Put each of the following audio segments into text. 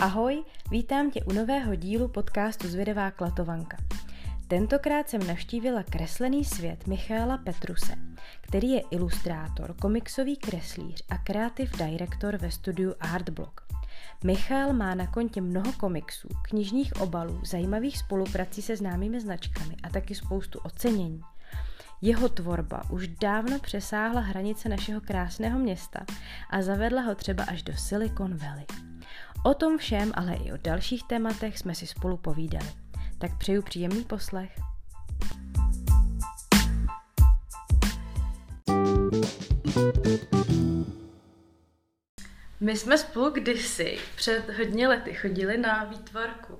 Ahoj, vítám tě u nového dílu podcastu Zvědavá klatovanka. Tentokrát jsem navštívila kreslený svět Michaela Petruse, který je ilustrátor, komiksový kreslíř a creative director ve studiu Artblock. Michal má na kontě mnoho komiksů, knižních obalů, zajímavých spoluprací se známými značkami a taky spoustu ocenění. Jeho tvorba už dávno přesáhla hranice našeho krásného města a zavedla ho třeba až do Silicon Valley. O tom všem, ale i o dalších tématech jsme si spolu povídali. Tak přeju příjemný poslech. My jsme spolu kdysi před hodně lety chodili na výtvarku.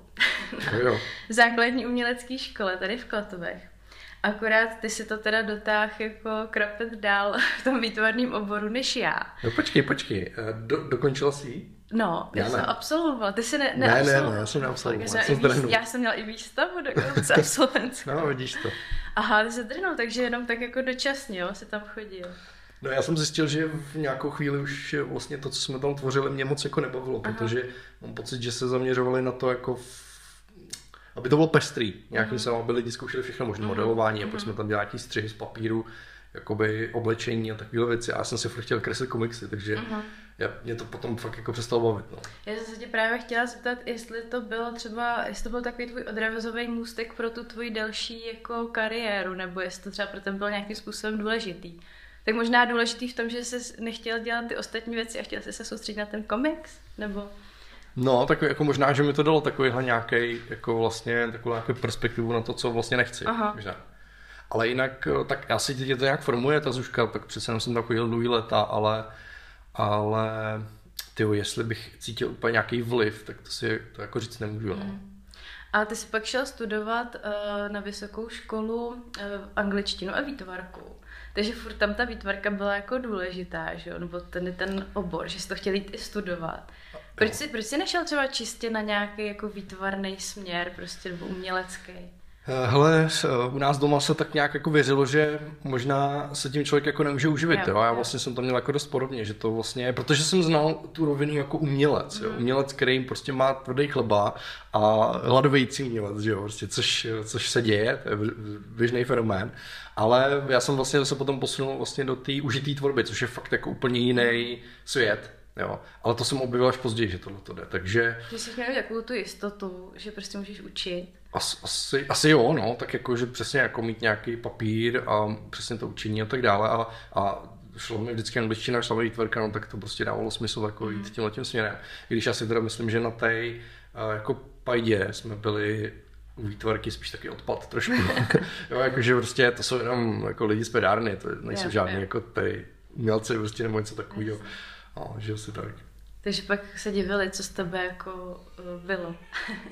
Jo. v základní umělecké škole tady v Klatovech. Akorát ty si to teda dotáh jako krapet dál v tom výtvarném oboru než já. No počkej, počkej, do, dokončila jsi? No, já, Já jsem ne. absolvovala. Ty jsi ne, Ne, ne, neabsolvoval. ne, já jsem neabsolvoval, Tak já jsem já jsem měla i výstavu dokonce absolventskou. No, vidíš to. Aha, ty se drhnul, takže jenom tak jako dočasně, jo, si tam chodil. No já jsem zjistil, že v nějakou chvíli už vlastně to, co jsme tam tvořili, mě moc jako nebavilo, Aha. protože mám pocit, že se zaměřovali na to jako v... aby to bylo pestrý. Nějakým Mhm. mm. aby lidi zkoušeli všechno možné Mhm. modelování a Mhm. pak jsme tam dělali nějaký střihy z papíru, jakoby oblečení a takové věci. A já jsem si chtěl kreslit komiksy, takže Mhm. Já, mě to potom fakt jako přestalo bavit. No. Já jsem se tě právě chtěla zeptat, jestli to bylo třeba, jestli to byl takový tvůj odrazový můstek pro tu tvoji další jako kariéru, nebo jestli to třeba pro ten byl nějakým způsobem důležitý. Tak možná důležitý v tom, že jsi nechtěl dělat ty ostatní věci a chtěl jsi se soustředit na ten komiks, nebo... No, tak jako možná, že mi to dalo takovýhle nějaký, jako vlastně takovou nějakou perspektivu na to, co vlastně nechci. Aha. Možná. Ale jinak, eh, tak asi tě to nějak formuje, ta zuška, tak přece jenom jsem chodil dlouhý leta, ale, ale tyjo, jestli bych cítil úplně nějaký vliv, tak to si to jako říct nemůžu. No. Mm. A ty jsi pak šel studovat uh, na vysokou školu uh, angličtinu a výtvarku. Takže furt tam ta výtvarka byla jako důležitá, že jo? Nebo ten, ten obor, že jsi to chtěl jít i studovat. Proč jsi, proč jsi nešel třeba čistě na nějaký jako výtvarný směr, prostě nebo umělecký? Eh, Hele, eh, u nás doma se tak nějak jako věřilo, že možná se tím člověk jako nemůže uživit, Jo, jo. Já vlastně jsem to měl jako dost podobně, že to vlastně, protože jsem znal tu rovinu jako umělec, jo. Umělec, který prostě má tvrdý chleba a hladovějící umělec, že jo, prostě, což, což se děje, to je běžný fenomén. Ale já jsem vlastně se potom posunul vlastně do té užitý tvorby, což je fakt jako úplně jiný svět, jo. Ale to jsem objevil až později, že tohle to jde, takže Že jsi měl takovou tu jistotu, že prostě můžeš učit. As, asi, asi jo, no, tak jako, že přesně jako mít nějaký papír a přesně to učení a tak dále a, a šlo mi vždycky angličtina, šla mi výtvarka, no tak to prostě dávalo smysl jako jít tímhle tím směrem. I když já si teda myslím, že na té eh, jako pajdě jsme byli u výtvarky spíš taky odpad trošku. jo, jakože prostě to jsou jenom jako lidi z pedárny, to nejsou jo. jako ty umělci prostě nebo něco takového. No, že asi tak. Takže pak se divili, co z tebe jako uh, bylo.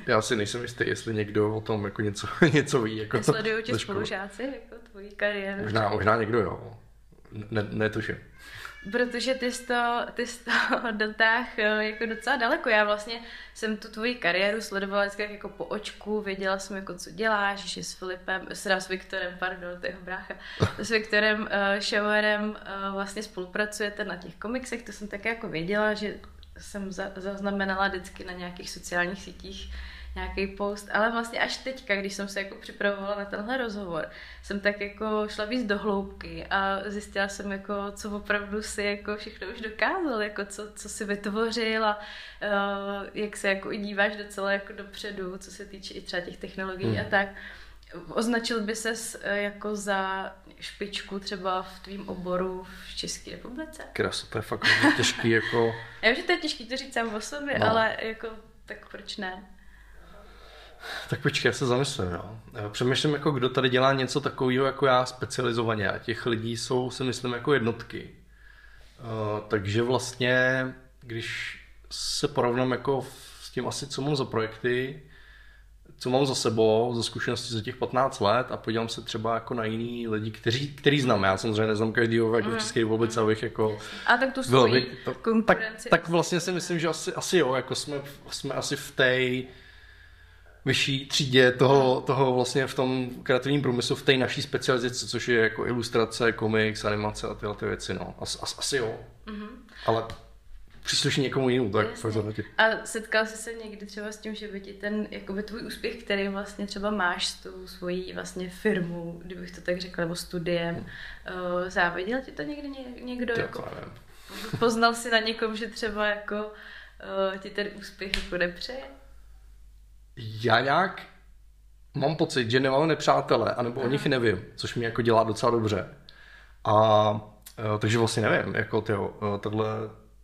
Já si nejsem jistý, jestli někdo o tom jako něco, něco ví. Jako Sledují tě spolužáci, jako tvoji kariéru. Možná, možná někdo jo. Ne, netuším. Protože ty jsi to, ty jsi to dotáh eh, jako docela daleko. Já vlastně jsem tu tvoji kariéru sledovala vždycky jako po očku, věděla jsem jako co děláš, že s Filipem, teda s Viktorem, pardon, to je jeho brácha, s Viktorem uh, Schauerem uh, vlastně spolupracujete na těch komiksech, to jsem také jako věděla, že jsem za, zaznamenala vždycky na nějakých sociálních sítích nějaký post, ale vlastně až teďka, když jsem se jako připravovala na tenhle rozhovor, jsem tak jako šla víc do hloubky a zjistila jsem jako, co opravdu si jako všechno už dokázal, jako co, co si vytvořil a uh, jak se jako i díváš docela jako dopředu, co se týče i třeba těch technologií Hmm. a tak. Označil by ses eh, jako za špičku třeba v tvým oboru v České republice? Kras, to je fakt těžký jako... Já vím, že to je těžký to říct sám o sobě, No. ale jako tak proč ne? Tak počkej, já se zamyslím, jo. Já Přemýšlím, jako kdo tady dělá něco takového jako já specializovaně a těch lidí jsou, si myslím, jako jednotky. Uh, takže vlastně, když se porovnám jako s tím asi, co mám za projekty, co mám za sebou, za zkušenosti za těch 15 let a podívám se třeba jako na jiný lidi, kteří, který znám. Já samozřejmě neznám každýho jako v České republice, abych jako A tak tu by, to, tak, konkurenci. tak vlastně si myslím, že asi, asi jo, jako jsme, jsme asi v té vyšší třídě toho, toho vlastně v tom kreativním průmyslu, v té naší specializaci, což je jako ilustrace, komiks, animace a tyhle ty věci, no. As, as, asi jo. Mhm. Ale přísluší někomu jinému, tak Jasně. fakt A setkal jsi se někdy třeba s tím, že by ti ten, jakoby tvůj úspěch, který vlastně třeba máš s tou svojí vlastně firmou, kdybych to tak řekla, nebo studiem, uh, záviděl ti to někdy ně- někdo? To jako, nevím. poznal jsi na někom, že třeba jako uh, ti ten úspěch jako nepřeje? Já nějak mám pocit, že nemám nepřátele, anebo o nich nevím, což mi jako dělá docela dobře. A eh, takže vlastně nevím, jako tyjo, eh, tohle,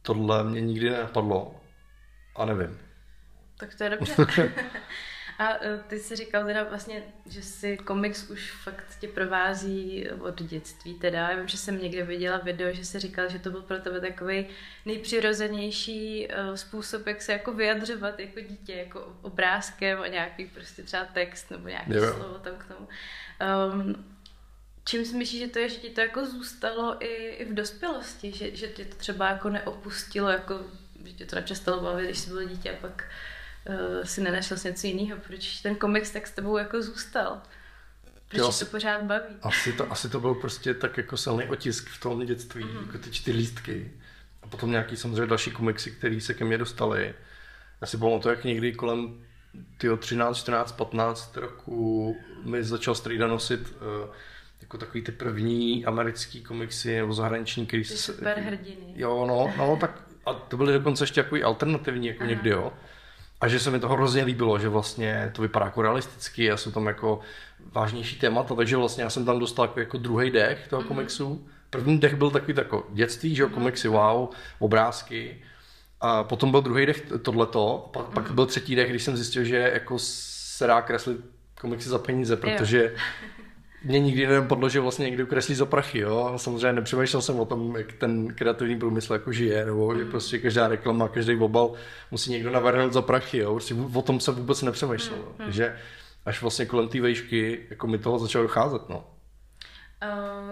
tohle mě nikdy nenapadlo a nevím. Tak to je dobře. A eh, ty jsi říkal teda vlastně, že si komiks už fakt tě provází od dětství teda. Já vím, že jsem někde viděla video, že jsi říkal, že to byl pro tebe takový nejpřirozenější eh, způsob, jak se jako vyjadřovat jako dítě, jako obrázkem a nějaký prostě třeba text nebo nějaký Jo. slovo tam k tomu. Um, Čím si myslíš, že to je, že ti to jako zůstalo i, i v dospělosti, že, že tě to třeba jako neopustilo, jako, že tě to nepřestalo bavit, když jsi byl dítě a pak uh, si nenašel s něco jiného, proč ten komiks tak s tebou jako zůstal? Proč asi- to pořád baví? Asi to, asi to byl prostě tak jako silný otisk v tom dětství, mm. jako ty čtyři lístky. A potom nějaký samozřejmě další komiksy, které se ke mně dostaly. Já si pamatuju, jak někdy kolem tyjo, 13, 14, 15 roku mi začal Strida nosit uh, jako takový ty první americký komiksy nebo zahraniční, který se... superhrdiny. Jo, no, no, tak a to byly dokonce ještě jako alternativní, jako Aha. někdy, jo. A že se mi to hrozně líbilo, že vlastně to vypadá jako realisticky a jsou tam jako vážnější témata, takže vlastně já jsem tam dostal jako, jako druhý dech toho komiksu. První dech byl takový jako dětství, že jo, komiksy, wow, obrázky. A potom byl druhý dech tohleto, pak, pak byl třetí dech, když jsem zjistil, že jako se dá kreslit komiksy za peníze, protože mě nikdy nenapadlo, že vlastně někdo kreslí za prachy, jo. A Samozřejmě nepřemýšlel jsem o tom, jak ten kreativní průmysl jako žije, nebo že prostě každá reklama, každý obal musí někdo navrhnout za prachy, jo. Prostě o tom se vůbec nepřemýšlel, jo. Takže až vlastně kolem té vejšky, jako mi toho začalo docházet, no. Uh,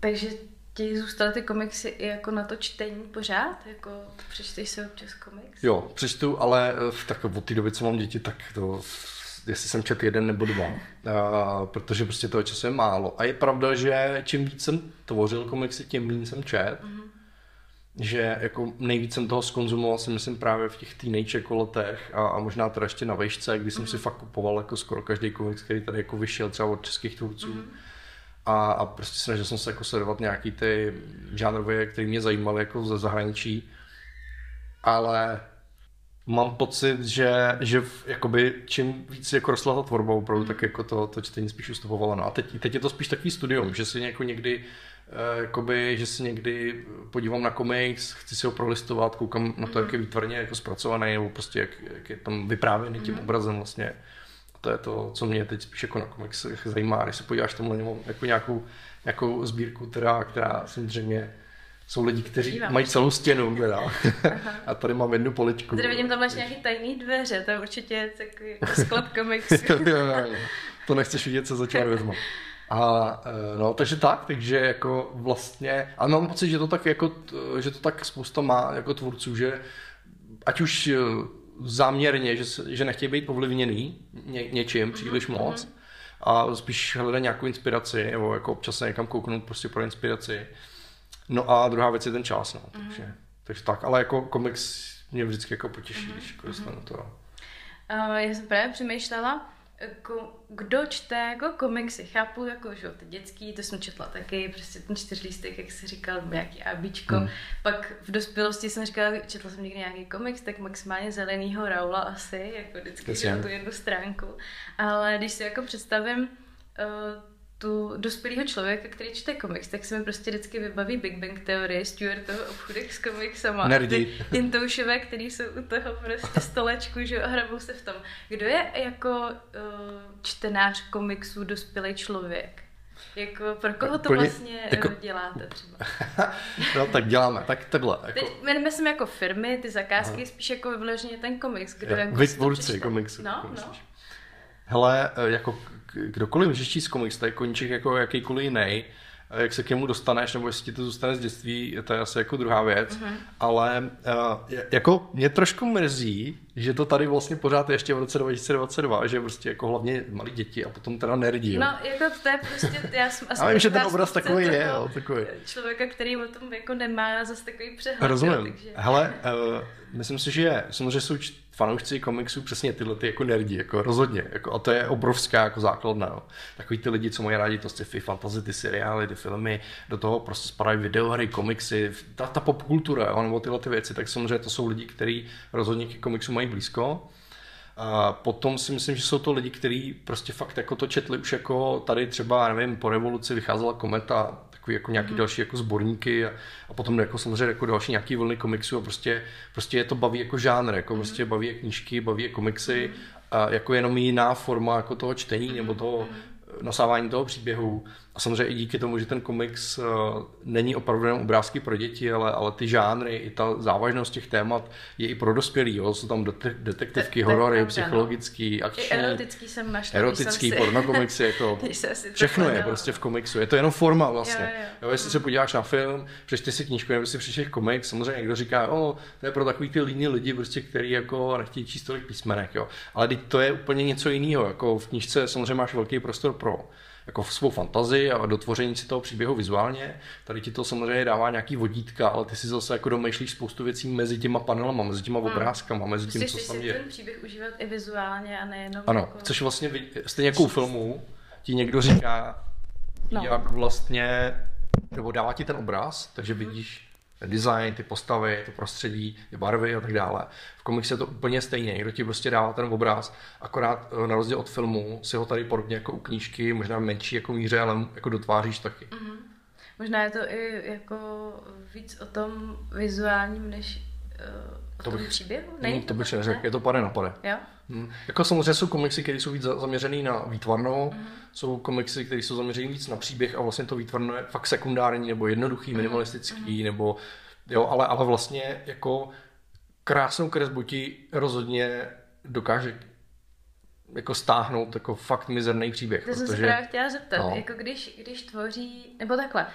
takže ti zůstaly ty komiksy i jako na to čtení pořád? Jako přečteš si občas komiks? Jo, přečtu, ale eh, tak od té doby, co mám děti, tak to, jestli jsem četl jeden nebo dva, a, protože prostě toho času je málo. A je pravda, že čím víc jsem tvořil komiksy, tím méně jsem čet. Mm-hmm. Že jako nejvíc jsem toho skonzumoval si myslím právě v těch teenage jako letech a, a možná teda ještě na vejšce, kdy jsem mm-hmm. si fakt kupoval jako skoro každý komiks, který tady jako vyšel třeba od českých tvůrců. Mm-hmm. A, a prostě snažil jsem se jako sledovat nějaký ty žánrové, které mě zajímaly jako ze zahraničí. Ale mám pocit, že, že v, jakoby, čím víc jako rostla ta tvorba opravdu, tak jako to, to čtení spíš ustupovalo. No a teď, teď je to spíš takový studium, že si jako někdy eh, jakoby, že si někdy podívám na komiks, chci si ho prolistovat, koukám na to, jak je výtvarně jako zpracovaný, nebo prostě jak, jak je tam vyprávěný tím obrazem vlastně. A to je to, co mě teď spíš jako na komiksech zajímá. Když se podíváš mám jako nějakou, nějakou sbírku, která, která samozřejmě jsou lidi, kteří Dívám. mají celou stěnu, teda. a tady mám jednu poličku. Tady vidím tamhle ještě nějaký tajný dveře, to je určitě takový jako jo. to nechceš vidět, co za tě vezmu. A eh, no, takže tak, takže jako vlastně, ale mám pocit, že to tak jako, že to tak spousta má jako tvůrců, že ať už eh, záměrně, že, že nechtějí být ovlivněný ně, něčím příliš moc a spíš hledají nějakou inspiraci, nebo jako občas se někam kouknout prostě pro inspiraci. No a druhá věc je ten čas, no, takže, takže tak, ale jako komiks mě vždycky jako potěší, když jako dostanu to. Uh, já jsem právě přemýšlela, jako, kdo čte jako komiksy. Chápu, jako, že ty dětský, to jsem četla taky, prostě ten čtyřlístek, jak jsi říkal, nějaký ABčko. Hmm. Pak v dospělosti jsem říkala, četla jsem někdy nějaký komiks, tak maximálně zelenýho Raula asi, jako vždycky tu jednu stránku. Ale když si jako představím uh, tu dospělého člověka, který čte komiks, tak se mi prostě vždycky vybaví Big Bang teorie, Stuartov obchůdek s komiksama. Nerdi. Ty Tintoušové, který jsou u toho prostě stolečku, že a hrabou se v tom. Kdo je jako uh, čtenář komiksů dospělý člověk? Jako, pro koho to Plně- vlastně jako- jako... děláte třeba? no tak děláme, tak takhle. Teď Jako, myslím jako firmy, ty zakázky, spíš jako vyloženě ten komiks. Kdo Jo, jako vy si to tvůrci přečte. komiksu, No, jako no. Hele, eh, jako kdokoliv může číst komiks, to je koníček jako jakýkoliv jiný. jak se k němu dostaneš, nebo jestli ti to zůstane z dětství, to je asi jako druhá věc. Mm-hmm. Ale uh, jako mě trošku mrzí, že to tady vlastně pořád je ještě v roce 2022, že prostě jako hlavně malí děti a potom teda nerdi. No, jako to je prostě, já jsem asi... Já vím, že ten obraz takový je, jo, takový. Člověka, který o tom jako nemá zase takový přehled. Rozumím. Jo, takže... Hele, uh, myslím si, že samozřejmě jsou fanoušci komiksů přesně tyhle ty jako nerdi, jako rozhodně. Jako, a to je obrovská jako základna. Jo. Takový ty lidi, co mají rádi to sci-fi, fantasy, ty seriály, ty filmy, do toho prostě spadají videohry, komiksy, ta, ta popkultura, nebo tyhle ty věci, tak samozřejmě to jsou lidi, kteří rozhodně k komiksu mají blízko. A potom si myslím, že jsou to lidi, kteří prostě fakt jako to četli už jako tady třeba, nevím, po revoluci vycházela kometa, takový jako nějaký mm. další jako sborníky a, a potom jako samozřejmě jako další nějaký vlny komiksů a prostě, prostě je to baví jako žánr, jako mm. prostě baví je knížky, baví je komiksy mm. a jako jenom jiná forma jako toho čtení nebo toho nasávání toho příběhu. A samozřejmě i díky tomu, že ten komiks uh, není opravdu jen obrázky pro děti, ale, ale ty žánry, i ta závažnost těch témat je i pro dospělí. Jo? Jsou tam dete- detektivky, horory, no. psychologický, akční, I erotický jsem našla, erotický si... pornokomiksy, jako všechno je prostě v komiksu. Je to jenom forma vlastně. Jo, jo. Jo, jestli se podíváš na film, přečti si knížku, nebo si přečteš komiks, samozřejmě někdo říká, o, to je pro takový ty líní lidi, prostě, který jako nechtějí číst tolik písmenek, jo. Ale to je úplně něco jiného. Jako v knížce samozřejmě máš velký prostor pro jako svou fantazii a dotvoření si toho příběhu vizuálně. Tady ti to samozřejmě dává nějaký vodítka, ale ty si zase jako domýšlíš spoustu věcí mezi těma panelama, mezi těma hmm. obrázkama, mezi tím, Chceš co tam je. ten příběh užívat i vizuálně a nejenom Ano, jako... chceš vlastně, stejně jako u filmu, ti někdo říká, no. jak vlastně, nebo dává ti ten obraz, takže vidíš ten design, ty postavy, to prostředí, ty barvy a tak dále. V komikse je to úplně stejně, někdo ti prostě dává ten obraz, akorát eh, na rozdíl od filmu si ho tady podobně jako u knížky, možná menší jako míře, ale jako dotváříš taky. Mm-hmm. Možná je to i jako víc o tom vizuálním, než o to tom bych, příběhu? Není to, to bych neřekl, je to pade na pade. Jo? Hmm. Jako samozřejmě jsou komiksy, které jsou víc zaměřený na výtvarnou, mm. jsou komiksy, které jsou zaměřený víc na příběh a vlastně to výtvarno je fakt sekundární nebo jednoduchý, mm. minimalistický, mm. nebo jo, ale, ale vlastně jako krásnou kresbu ti rozhodně dokáže jako stáhnout jako fakt mizerný příběh. To protože... jsem se právě chtěla zeptat, no. jako když, když tvoří, nebo takhle,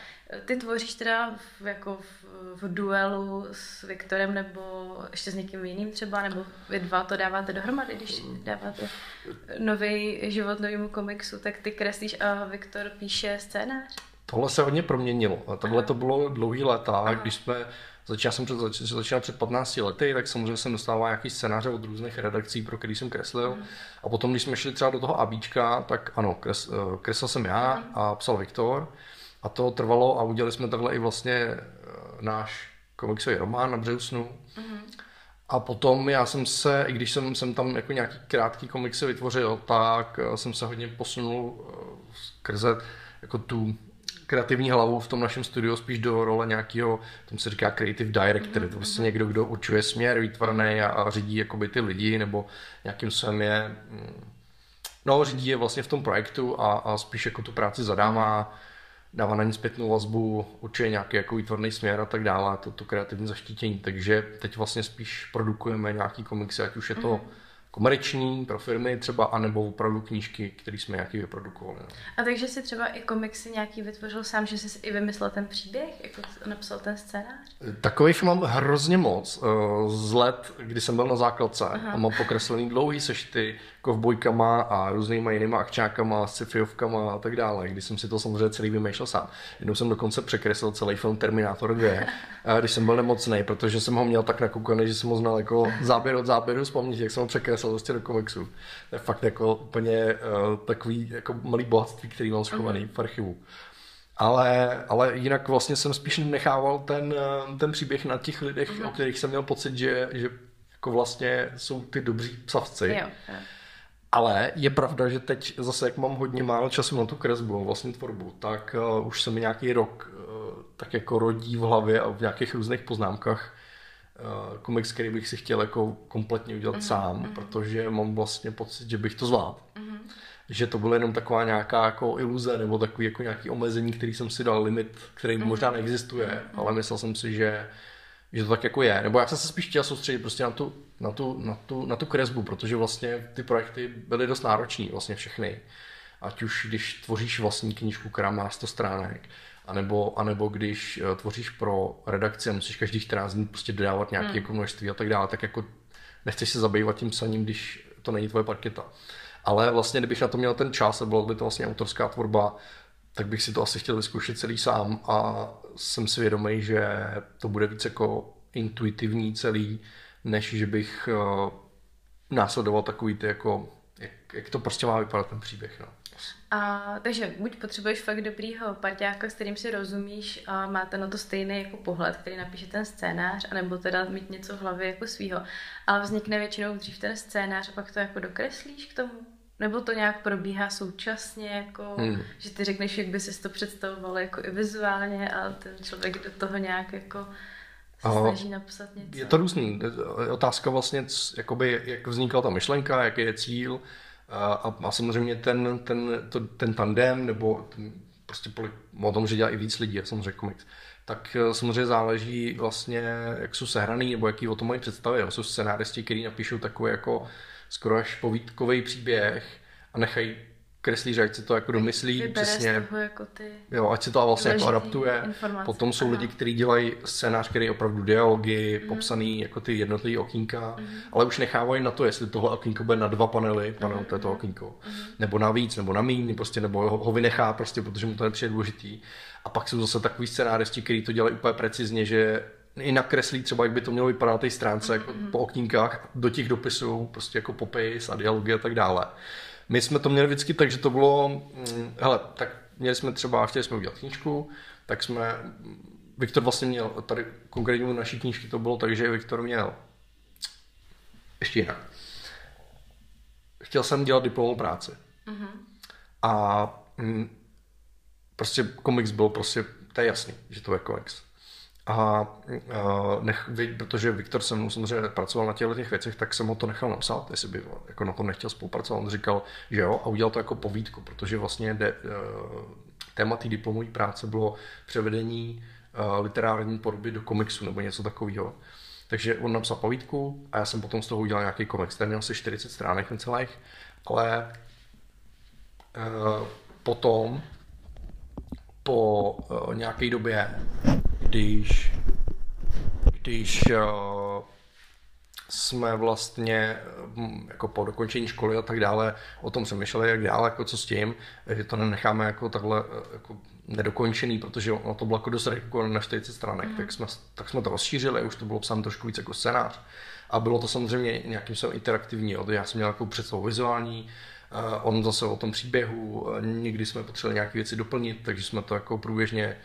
ty tvoříš teda v, jako v, v duelu s Viktorem nebo ještě s někým jiným třeba, nebo vy dva to dáváte dohromady, když dáváte nový život novému komiksu, tak ty kreslíš a Viktor píše scénář? Tohle se hodně proměnilo. Tohle to bylo dlouhý léta, Aha. když jsme Začal jsem před, začal před 15 lety, tak samozřejmě jsem dostával nějaký scénáře od různých redakcí, pro který jsem kreslil. Mm. A potom, když jsme šli třeba do toho ABíčka, tak ano, kres, eh, kreslil jsem já mm. a psal Viktor. A to trvalo a udělali jsme takhle i vlastně eh, náš komiksový román na břehu snu. Mm. A potom já jsem se, i když jsem, jsem tam jako nějaký krátký komiksy vytvořil, tak eh, jsem se hodně posunul skrze jako tu kreativní hlavu v tom našem studiu spíš do role nějakého, tam se říká creative director, mm-hmm. to prostě někdo, kdo určuje směr výtvarný a, a řídí jakoby ty lidi, nebo nějakým svém je, mm, no řídí je vlastně v tom projektu a, a spíš jako tu práci zadává, dává na ní zpětnou vazbu, určuje nějaký jako výtvarný směr a tak dále, to, to kreativní zaštítění, takže teď vlastně spíš produkujeme nějaký komiksy, ať už je to mm-hmm komerční pro firmy třeba, anebo opravdu knížky, které jsme nějaký vyprodukovali. No. A takže si třeba i komiksy nějaký vytvořil sám, že jsi i vymyslel ten příběh, jako napsal ten scénář? Takových mám hrozně moc. Eh, z let, kdy jsem byl na základce Aha. a mám pokreslený dlouhý sešty kovbojkama a různýma jinýma akčákama, sci-fiovkama a tak dále, když jsem si to samozřejmě celý vymýšlel sám. Jednou jsem dokonce překreslil celý film Terminator 2, když jsem byl nemocný, protože jsem ho měl tak nakoukaný, že jsem ho znal jako záběr od záběru z paměti, jak jsem ho překreslil prostě do komiksu. To je fakt jako úplně uh, takový jako malý bohatství, který mám schovaný mm-hmm. v archivu. Ale, ale jinak vlastně jsem spíš nechával ten, eh, ten příběh na těch lidech, mm-hmm. o kterých jsem měl pocit, že, že jako vlastně jsou ty dobří psavci. Jo, jo. Ale je pravda, že teď zase, jak mám hodně málo času na tu kresbu, vlastně tvorbu, tak uh, už se mi nějaký rok uh, tak jako rodí v hlavě a v nějakých různých poznámkách komiks, který bych si chtěl jako kompletně udělat mm-hmm. sám, mm-hmm. protože mám vlastně pocit, že bych to zvládl. Mm-hmm. Že to byla jenom taková nějaká jako iluze nebo takový jako nějaký omezení, který jsem si dal limit, který mm-hmm. možná neexistuje, mm-hmm. ale myslel jsem si, že že to tak jako je. Nebo já jsem se spíš chtěl soustředit prostě na tu, na tu, na tu, na tu kresbu, protože vlastně ty projekty byly dost náročné, vlastně všechny. Ať už když tvoříš vlastní knížku, která má 100 stránek, anebo, anebo když uh, tvoříš pro redakci a musíš každých 14 dní prostě dodávat nějaké hmm. jako množství a tak dále, tak jako nechceš se zabývat tím psaním, když to není tvoje parketa. Ale vlastně, kdybych na to měl ten čas a byla by to vlastně autorská tvorba, tak bych si to asi chtěl vyzkoušet celý sám a jsem si vědomý, že to bude víc jako intuitivní celý, než že bych uh, následoval takový ty jako, jak, jak to prostě má vypadat ten příběh. No. A, takže buď potřebuješ fakt dobrýho parťáka, s kterým si rozumíš a máte na to stejný jako pohled, který napíše ten scénář, anebo teda mít něco v hlavě jako svýho. Ale vznikne většinou dřív ten scénář a pak to jako dokreslíš k tomu? Nebo to nějak probíhá současně, jako, hmm. že ty řekneš, jak by si to představoval jako i vizuálně a ten člověk do toho nějak jako se snaží napsat něco. Je to různý. Otázka vlastně, jakoby, jak vznikla ta myšlenka, jaký je cíl a, a samozřejmě ten, ten, to, ten tandem nebo ten, prostě o tom, že dělá i víc lidí, jak jsem řekl komiks, tak eh, samozřejmě záleží vlastně, jak jsou sehraný nebo jaký o tom mají představy. Jsou scenáristi, kteří napíšou takový jako skoro až povídkový příběh a nechají kreslíře, ať si to jako domyslí Vybere přesně. Z toho jako ty jo, ať si to vlastně jako adaptuje. Informace. Potom jsou Aha. lidi, kteří dělají scénář, který je opravdu dialogy, mm. popsaný jako ty jednotlivé okýnka, mm. ale už nechávají na to, jestli tohle okýnko bude na dva panely, panel mm. to je to okýnko, mm. nebo na víc, nebo na míň, prostě, nebo ho, ho vynechá prostě, protože mu to nepřijde důležitý. A pak jsou zase takový scénáristi, kteří to dělají úplně precizně, že i nakreslí třeba, jak by to mělo vypadat na té stránce, mm-hmm. jako po oknínkách, do těch dopisů, prostě jako popis a dialogy a tak dále. My jsme to měli vždycky tak, že to bylo, hm, hele, tak měli jsme třeba, chtěli jsme udělat knížku, tak jsme, Viktor vlastně měl, tady konkrétně u naší knížky to bylo tak, že Viktor měl, ještě jinak, chtěl jsem dělat diplomovou práci. Mm-hmm. A hm, prostě komiks byl prostě, to je jasný, že to je komiks. A nech, protože Viktor se mnou samozřejmě pracoval na těchto těch věcech, tak jsem ho to nechal napsat, jestli by jako na tom nechtěl spolupracovat. On říkal, že jo, a udělal to jako povídku, protože vlastně de, uh, téma té diplomové práce bylo převedení uh, literární podoby do komiksu nebo něco takového. Takže on napsal povídku a já jsem potom z toho udělal nějaký komiks. Ten měl asi 40 stránek celých, ale uh, potom po nějaké době když, když uh, jsme vlastně hm, jako po dokončení školy a tak dále o tom přemýšleli, jak dále, jako co s tím, že to nenecháme jako takhle eh, jako nedokončený, protože ono to bylo jako dost jako na 40 stránek, mm. tak, jsme, tak jsme to rozšířili, už to bylo psáno trošku víc jako scénář. A bylo to samozřejmě nějakým způsobem interaktivní, jo. já jsem měl jako představu vizuální, uh, on zase o tom příběhu, někdy jsme potřebovali nějaké věci doplnit, takže jsme to jako průběžně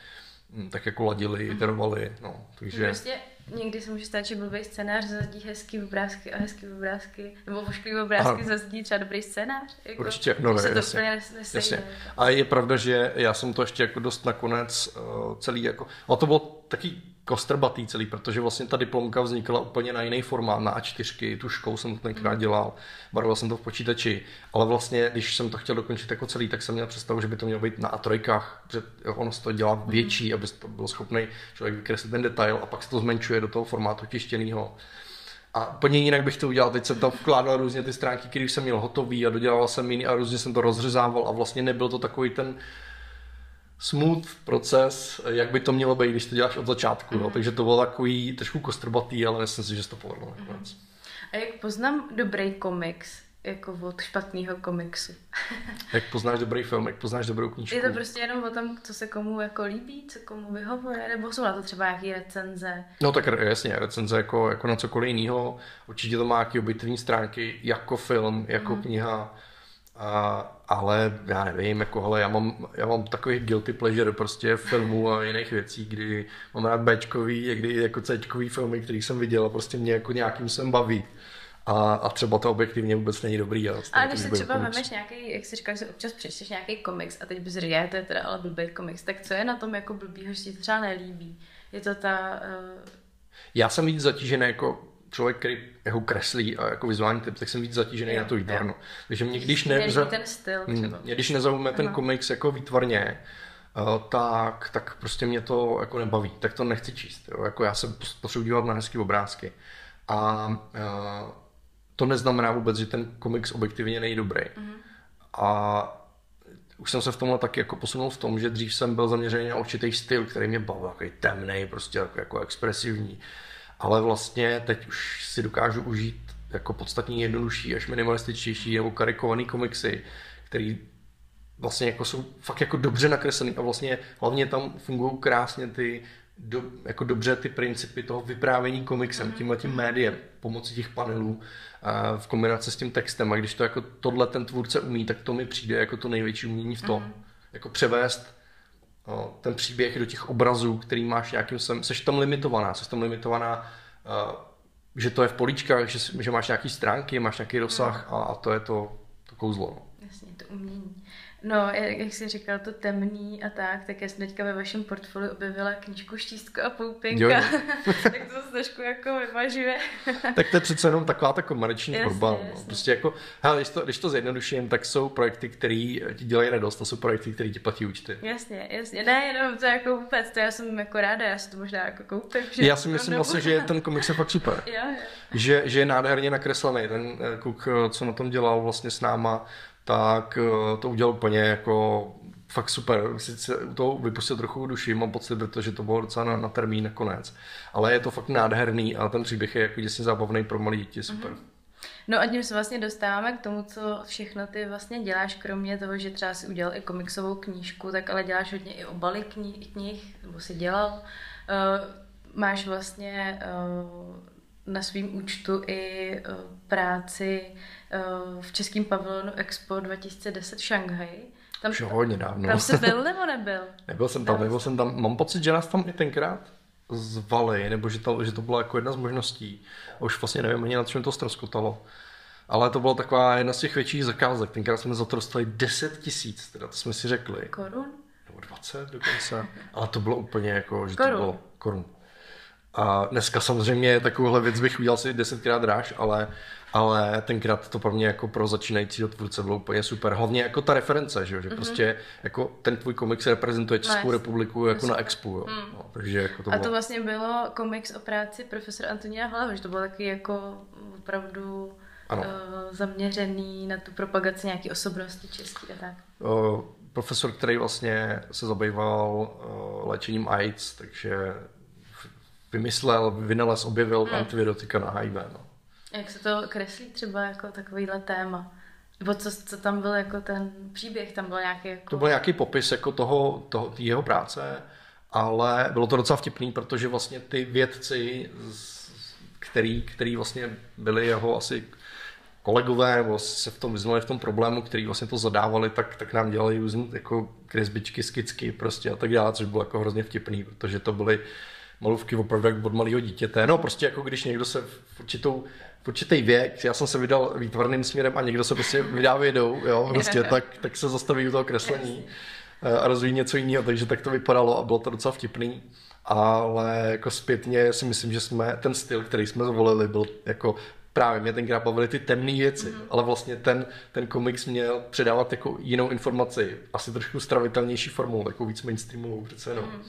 tak jako ladili, mhm. iterovali, no, takže... Prostě někdy se může stát, že blbý scénář zazdí hezký obrázky a hezký obrázky, nebo ošklivý obrázky zazdí třeba dobrý scénář. Jako, Určitě, no ne, jasně, jasně. A je pravda, že já jsem to ještě jako dost nakonec uh, celý jako, a to bylo taky kostrbatý celý, protože vlastně ta diplomka vznikla úplně na jiný formát, na A4, tuškou jsem to tenkrát dělal, barvil jsem to v počítači, ale vlastně, když jsem to chtěl dokončit jako celý, tak jsem měl představu, že by to mělo být na A3, že ono se to dělá mhm. větší, aby to byl schopný člověk vykreslit ten detail a pak se to zmenšuje do toho formátu tištěného. A úplně jinak bych to udělal. Teď jsem tam vkládal různě ty stránky, které jsem měl hotový a dodělal jsem jiný a různě jsem to rozřezával a vlastně nebyl to takový ten smooth proces, jak by to mělo být, když to děláš od začátku. Mm. No. Takže to bylo takový trošku kostrbatý, ale myslím si, že to povedlo Mm. A jak poznám dobrý komiks, jako od špatného komiksu? jak poznáš dobrý film, jak poznáš dobrou knížku? Je to prostě jenom o tom, co se komu jako líbí, co komu vyhovuje, nebo jsou na to třeba nějaké recenze? No tak jasně, recenze jako, jako na cokoliv jiného. Určitě to má nějaké objektivní stránky, jako film, jako mm. kniha a, ale já nevím, jako, hele, já mám, já mám takový guilty pleasure prostě filmů a jiných věcí, kdy mám rád Bčkový, někdy jako Cčkový filmy, který jsem viděl a prostě mě jako nějakým sem baví. A, a třeba to objektivně vůbec není dobrý. A, a když si třeba vemeš nějaký, jak si říkal, že občas přečteš nějaký komiks a teď bys říkal, to je teda ale blbý komiks, tak co je na tom jako blbýho, že ti třeba nelíbí? Je to ta... Uh... Já jsem víc zatížený jako člověk, který jako kreslí a jako vizuální typ, tak jsem víc zatížený jo, na to výtvarno. Takže mě když, ne, za, ten styl hmm, třeba. Mě, když nezaujme ten komiks jako výtvarně, uh, tak, tak prostě mě to jako nebaví, tak to nechci číst. Jo. Jako já se potřebuji dívat na hezké obrázky. A uh, to neznamená vůbec, že ten komiks objektivně není dobrý. Mm. A už jsem se v tomhle taky jako posunul v tom, že dřív jsem byl zaměřený na určitý styl, který mě bavil, takový temný, prostě jako, jako expresivní. Ale vlastně teď už si dokážu užít jako podstatně jednodušší až minimalističtější nebo karikovaný komiksy, který vlastně jako jsou fakt jako dobře nakreslený a vlastně hlavně tam fungují krásně ty do, jako dobře ty principy toho vyprávění komiksem, mm-hmm. tímhle tím médiem, pomocí těch panelů a v kombinaci s tím textem. A když to jako tohle ten tvůrce umí, tak to mi přijde jako to největší umění v tom. Mm-hmm. Jako převést ten příběh do těch obrazů, který máš nějakým sem, seš tam limitovaná, seš tam limitovaná, uh, že to je v políčkách, že, že máš nějaký stránky, máš nějaký rozsah mm. a, a to je to, to kouzlo. No. Jasně, to umění. No, jak, jsi říkal, to temný a tak, tak já jsem teďka ve vašem portfoliu objevila knížku Štístko a Poupinka, jo. tak to se trošku jako vyvažuje. tak to je přece jenom taková ta komerční tvorba. No. Prostě jako, hele, když to, když to zjednoduším, tak jsou projekty, které ti dělají radost, to jsou projekty, které ti platí účty. Jasně, jasně. Ne, jenom to jako vůbec, to já jsem jako ráda, já si to možná jako koupím. Že já si myslím vlastně, že ten komiks je fakt super. jo, jo. Že, že je nádherně nakreslený. Ten eh, kluk, eh, co na tom dělal vlastně s náma, tak eh, to udělal úplně jako fakt super. Sice to vypustil trochu duši, mám pocit, protože to bylo docela na, na termín nakonec. Ale je to fakt nádherný a ten příběh je jako děsně zábavný pro malé děti, super. Mm-hmm. No a tím se vlastně dostáváme k tomu, co všechno ty vlastně děláš, kromě toho, že třeba si udělal i komiksovou knížku, tak ale děláš hodně i obaly knih, knih nebo si dělal. Uh, máš vlastně uh, na svém účtu i uh, práci uh, v českém pavilonu Expo 2010 Šanghaj. Tam, Už hodně dávno. Tam jsi byl nebo nebyl? nebyl jsem tam, nebyl jsem tam. Mám pocit, že nás tam i tenkrát zvali, nebo že to, že to byla jako jedna z možností. A už vlastně nevím ani na čem to ztroskotalo. Ale to byla taková jedna z těch větších zakázek. Tenkrát jsme za to dostali 10 tisíc, teda to jsme si řekli. Korun? Nebo 20 dokonce. Ale to bylo úplně jako, že korun. to bylo korun. A dneska samozřejmě takovouhle věc bych udělal si desetkrát dráž, ale, ale tenkrát to pro mě jako pro začínajícího tvůrce bylo úplně super. Hlavně jako ta reference, že, že mm-hmm. prostě jako ten tvůj komiks reprezentuje Českou nice. republiku jako super. na Expo. Jo. Mm. No, takže jako to A bylo... to vlastně bylo komiks o práci profesora Antonia Hlavy, že to bylo taky jako opravdu ano. Uh, zaměřený na tu propagaci nějaké osobnosti české a tak. Uh, profesor, který vlastně se zabýval uh, léčením AIDS, takže vymyslel, vynalez, objevil hmm. antivirotika na HIV. No. Jak se to kreslí třeba jako takovýhle téma? Nebo co, co tam byl jako ten příběh, tam byl nějaký jako... To byl nějaký popis jako toho, toho jeho práce, ale bylo to docela vtipný, protože vlastně ty vědci, který, který vlastně byli jeho asi kolegové, nebo se v tom vyznali v tom problému, který vlastně to zadávali, tak, tak nám dělali různé jako kresbičky, skicky prostě a tak dále, což bylo jako hrozně vtipný, protože to byly malůvky opravdu jak od malého dítěte. No prostě jako když někdo se v určitou v určitý věk, já jsem se vydal výtvarným směrem a někdo se prostě vydá vědou, jo, prostě, tak, tak se zastaví u toho kreslení a rozvíjí něco jiného, takže tak to vypadalo a bylo to docela vtipný. Ale jako zpětně si myslím, že jsme ten styl, který jsme zvolili, byl jako právě mě tenkrát bavily ty temné věci, mm. ale vlastně ten, ten komiks měl předávat jako jinou informaci, asi trošku stravitelnější formou, takovou víc mainstreamovou přece jenom. Mm.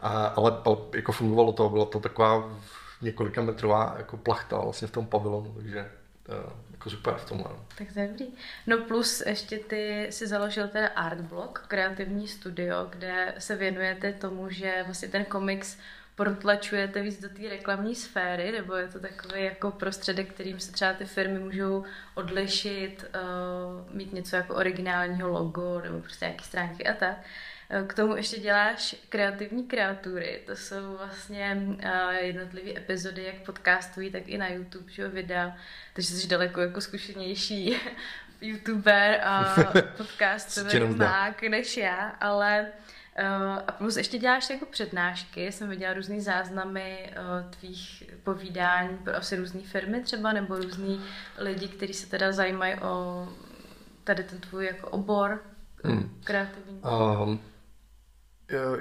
A, ale jako fungovalo to, bylo to taková několika metrová jako plachta vlastně v tom pavilonu, takže to, jako super v tomhle. No. Tak to je dobrý. No plus ještě ty si založil ten Artblock, kreativní studio, kde se věnujete tomu, že vlastně ten komiks protlačujete víc do té reklamní sféry, nebo je to takový jako prostředek, kterým se třeba ty firmy můžou odlišit, uh, mít něco jako originálního logo, nebo prostě nějaké stránky a tak. Eh, k tomu ještě děláš kreativní kreatury, to jsou vlastně uh, jednotlivé epizody, jak podcastují, tak i na YouTube, že videa, takže jsi daleko jako zkušenější youtuber a podcastový mák než já, ale Uh, a plus ještě děláš jako přednášky, jsem viděla různý záznamy tvých povídání pro asi různé firmy třeba, nebo různý lidi, kteří se teda zajímají o tady ten tvůj jako obor hmm. kreativní. Um,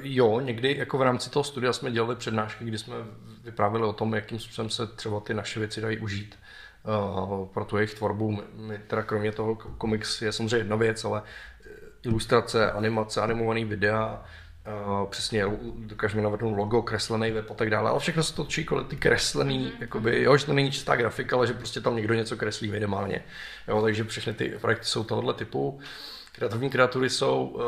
jo, někdy jako v rámci toho studia jsme dělali přednášky, kdy jsme vyprávěli o tom, jakým způsobem se třeba ty naše věci dají užít uh, pro tu jejich tvorbu. My teda kromě toho komiks je samozřejmě jedna věc, ale ilustrace, animace, animovaný videa, uh, přesně dokážeme navrhnout logo, kreslený web a tak dále, ale všechno se to točí kolem ty kreslený, mm-hmm. jakoby, jo, že to není čistá grafika, ale že prostě tam někdo něco kreslí minimálně. Jo, takže všechny ty projekty jsou tohoto typu. Kreativní kreatury jsou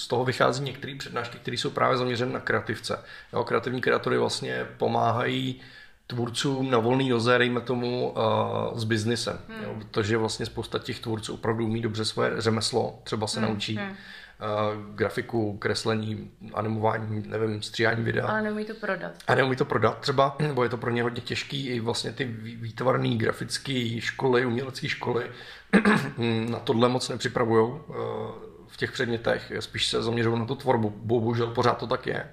z toho vychází některé přednášky, které jsou právě zaměřené na kreativce. Jo, kreativní kreatury vlastně pomáhají tvůrcům na volný noze, dejme tomu, uh, s biznisem. Hmm. Jo, protože vlastně spousta těch tvůrců opravdu umí dobře svoje řemeslo, třeba se hmm. naučí hmm. Uh, grafiku, kreslení, animování, nevím, stříhání videa. Ale neumí to prodat. A neumí to prodat třeba, nebo je to pro ně hodně těžký. I vlastně ty výtvarné grafické školy, umělecké školy na tohle moc nepřipravují uh, v těch předmětech. Spíš se zaměřují na tu tvorbu. Bohužel pořád to tak je.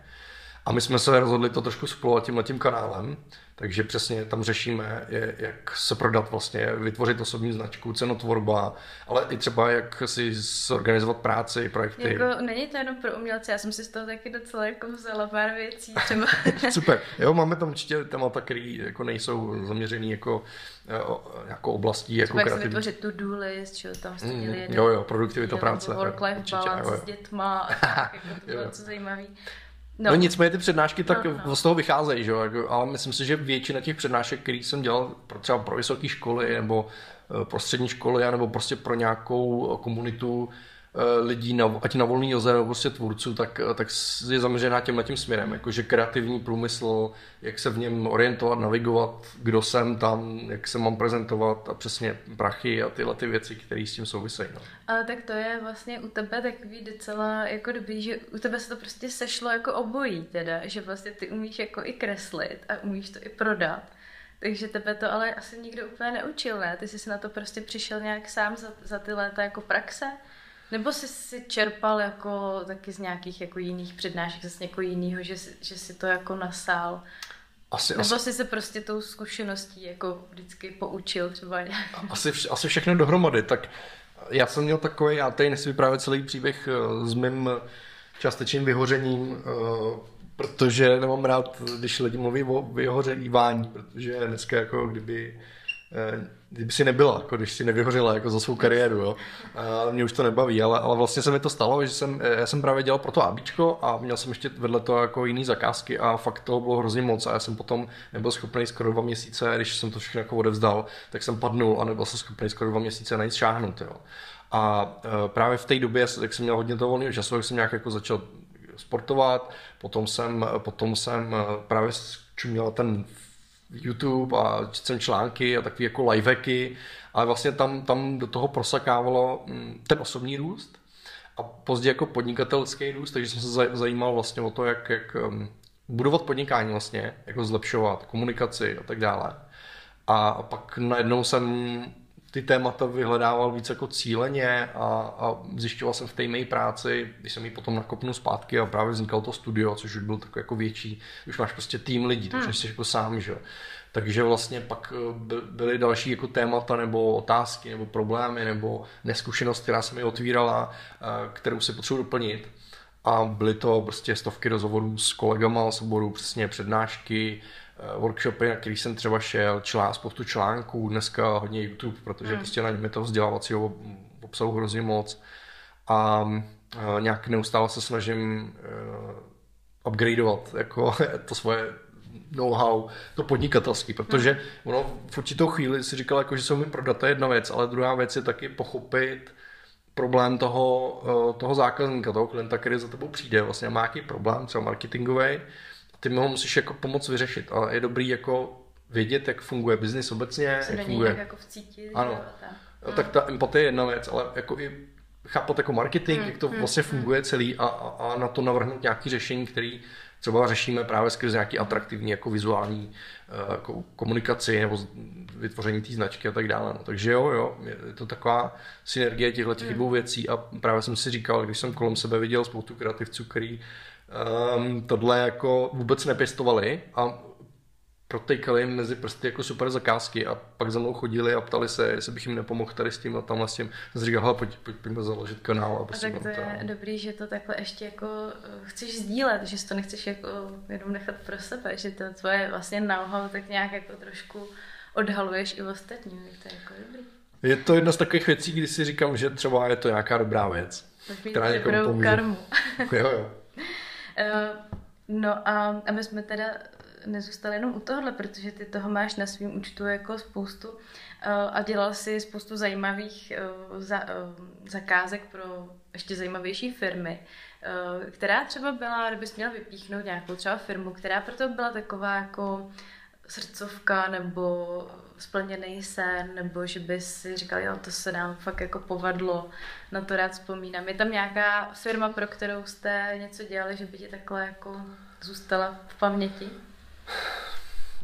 A my jsme se rozhodli to trošku spolovat tímhle tím kanálem, takže přesně tam řešíme, jak se prodat vlastně, vytvořit osobní značku, cenotvorba, ale i třeba jak si zorganizovat práci, projekty. Jako není to jenom pro umělce, já jsem si z toho taky docela jako vzala pár věcí. Třeba. Super, jo, máme tam určitě témata, které jako nejsou zaměřený jako, jako oblastí. Jako třeba jak si vytvořit to do list, že tam jste mm, Jo, jo, produktivita práce. Work-life balance jo, jo. s dětma a tak, jako to bylo co zajímavý. No. no nicméně ty přednášky tak no, no. z toho vycházejí, že jo? Jako, ale myslím si, že většina těch přednášek, které jsem dělal pro třeba pro vysoké školy nebo eh, pro střední školy, nebo prostě pro nějakou komunitu, lidí, na, ať na volný noze nebo prostě tvůrců, tak, eh, tak je zaměřená tímhle tím směrem, jakože kreativní průmysl, jak se v něm orientovat, navigovat, kdo jsem tam, jak se mám prezentovat a přesně prachy a tyhle ty věci, které s tím souvisejí. No. Ale tak to je vlastně u tebe takový docela jako dobrý, že u tebe se to prostě sešlo jako obojí teda, že vlastně ty umíš jako i kreslit a umíš to i prodat. Takže tebe to ale asi nikdo úplně neučil, ne? Ty jsi si na to prostě přišel nějak sám za, za ty léta jako praxe? Nebo jsi si čerpal jako taky z nějakých jako jiných přednášek, z někoho jiného, že, že si to jako nasál? Asi, Nebo asi, jsi se prostě tou zkušeností jako vždycky poučil třeba nějak? Asi, asi všechno dohromady, tak já jsem měl takový, já tady nechci vyprávět celý příběh eh, s mým částečným vyhořením, eh, protože nemám rád, když lidi mluví o vyhoření, protože dneska jako kdyby kdyby si nebyla, jako když si nevyhořila jako za svou kariéru, jo. A mě už to nebaví, ale, ale vlastně se mi to stalo, že jsem, eh, já jsem právě dělal pro to ABčko a měl jsem ještě vedle toho jako jiný zakázky a fakt toho bylo hrozně moc a já jsem potom nebyl schopný skoro dva měsíce, když jsem to všechno jako odevzdal, tak jsem padnul a nebyl jsem schopný skoro dva měsíce na nic šáhnout, jo. A e, právě v té době, jak jsem měl hodně toho volného času, tak jsem nějak jako začal sportovat, potom jsem, potom jsem právě čuměl ten YouTube a četl články a takové jako liveky, ale vlastně tam, tam do toho prosakávalo mm, ten osobní růst a později jako podnikatelský růst, takže jsem se zajímal vlastně o to, jak, jak um, budovat podnikání vlastně, jako zlepšovat komunikaci a tak dále. A pak najednou jsem ty témata vyhledával víc jako cíleně a, a zjišťoval jsem v té mé práci, když jsem ji potom nakopnul zpátky a právě vznikalo to studio, což už byl takový jako větší, už máš prostě tým lidí, už hmm. jsi jako sám, že takže vlastně pak eh, byly další jako témata nebo otázky nebo problémy nebo neskušenost, která se mi otvírala, eh, kterou si potřebuji doplnit. A byly to prostě stovky rozhovorů s kolegama z oboru, přesně přednášky, workshopy, na který jsem třeba šel, člá, spoustu článků, dneska hodně YouTube, protože hmm. prostě na něm je toho vzdělávacího obsahu hrozně moc. A uh, nějak neustále se snažím uh, upgradeovat jako to svoje know-how, to podnikatelský, protože hmm. ono v určitou chvíli si říkal, jako, že se umím prodat, to je jedna věc, ale druhá věc je taky pochopit problém toho, toho zákazníka, toho klienta, který za tebou přijde, vlastně má nějaký problém, třeba marketingový, ty mu ho musíš jako pomoct vyřešit, ale je dobrý jako vědět, jak funguje biznis obecně, jak funguje. jako vcítit, ano. Jo, tak ta empatie je jedna věc, ale jako i chápat jako marketing, hmm, jak to hmm, vlastně hmm. funguje celý a, a, a na to navrhnout nějaké řešení, který třeba řešíme právě skrze nějaký atraktivní jako vizuální uh, jako komunikaci nebo vytvoření té značky a tak dále. No, takže jo, jo, je to taková synergie těchto těch hmm. dvou věcí a právě jsem si říkal, když jsem kolem sebe viděl spoustu kreativců, který um, tohle jako vůbec nepěstovali a protejkali jim mezi prsty jako super zakázky a pak za mnou chodili a ptali se, jestli bych jim nepomohl tady s tím a tamhle s tím. Jsem říkal, hele, pojď, pojď, pojďme založit kanál. A, prostě a tak to je to... dobrý, že to takhle ještě jako eh, chceš sdílet, že si to nechceš jako jenom nechat pro sebe, že to tvoje vlastně know tak nějak jako trošku odhaluješ i ostatním, to je jako dobrý. Je to jedna z takových věcí, kdy si říkám, že třeba je to nějaká dobrá věc. která někomu pomůže. karmu. jo, jo. Uh, no a, a my jsme teda nezůstal jenom u tohohle, protože ty toho máš na svém účtu jako spoustu eh, a dělal si spoustu zajímavých eh, za, zakázek pro ještě zajímavější firmy, která třeba byla, kdybys měl vypíchnout nějakou třeba firmu, která proto byla taková jako srdcovka nebo splněný sen, nebo že by si říkal, jo, to se nám fakt jako povadlo, na to rád vzpomínám. Je tam nějaká firma, pro kterou jste něco dělali, že by ti takhle jako zůstala v paměti?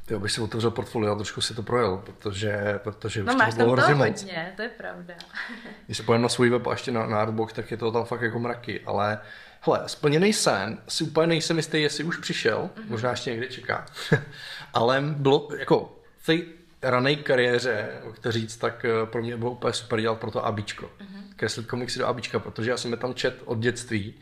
Jo, bych si otevřel portfolio a trošku si to projel, protože, protože no, už máš toho bylo hrozně moc. hodně, to je pravda. Když se na svůj web a ještě na, na Artbox, tak je to tam fakt jako mraky, ale hele, splněný sen, si úplně nejsem jistý, jestli už přišel, mm-hmm. možná ještě někde čeká, ale bylo jako rané kariéře, chci říct, tak eh, pro mě bylo úplně super dělat pro to ABčko. Mm-hmm. Kreslit komiksy do ABčka, protože já jsem je tam čet od dětství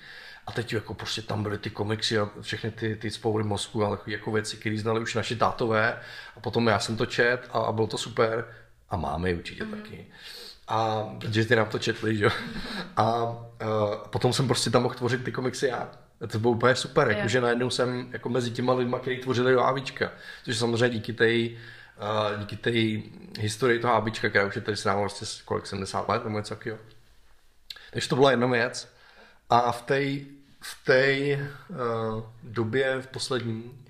a teď jako prostě tam byly ty komiksy a všechny ty, ty spoury mozku a jako věci, které znali už naši tátové a potom já jsem to čet a, a bylo to super a máme je určitě mm. taky. A protože ty nám to četli, že jo. A, a potom jsem prostě tam mohl tvořit ty komiksy já. A to bylo úplně super, jakože najednou jsem jako mezi těma lidma, kteří tvořili do AVčka. Což samozřejmě díky té uh, díky té historii toho ABčka, která už je tady s námi vlastně kolik 70 let nebo něco takového. Takže to byla jedna věc. A v té v té uh, době v poslední,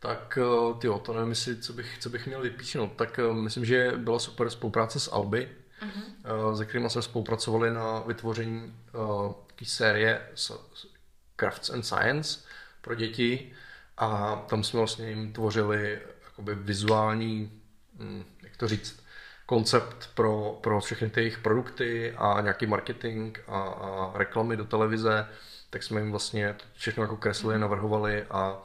tak uh, tyjo, to nevím, jestli, co bych, co bych měl vypíchnout, tak uh, myslím, že byla super spolupráce s Alby, uh-huh. uh, se kterými jsme spolupracovali na vytvoření uh, série s, s Crafts and Science pro děti a tam jsme vlastně jim tvořili jakoby vizuální, hm, jak to říct, koncept pro, pro všechny ty jejich produkty a nějaký marketing a, a reklamy do televize, tak jsme jim vlastně všechno jako kreslili, navrhovali a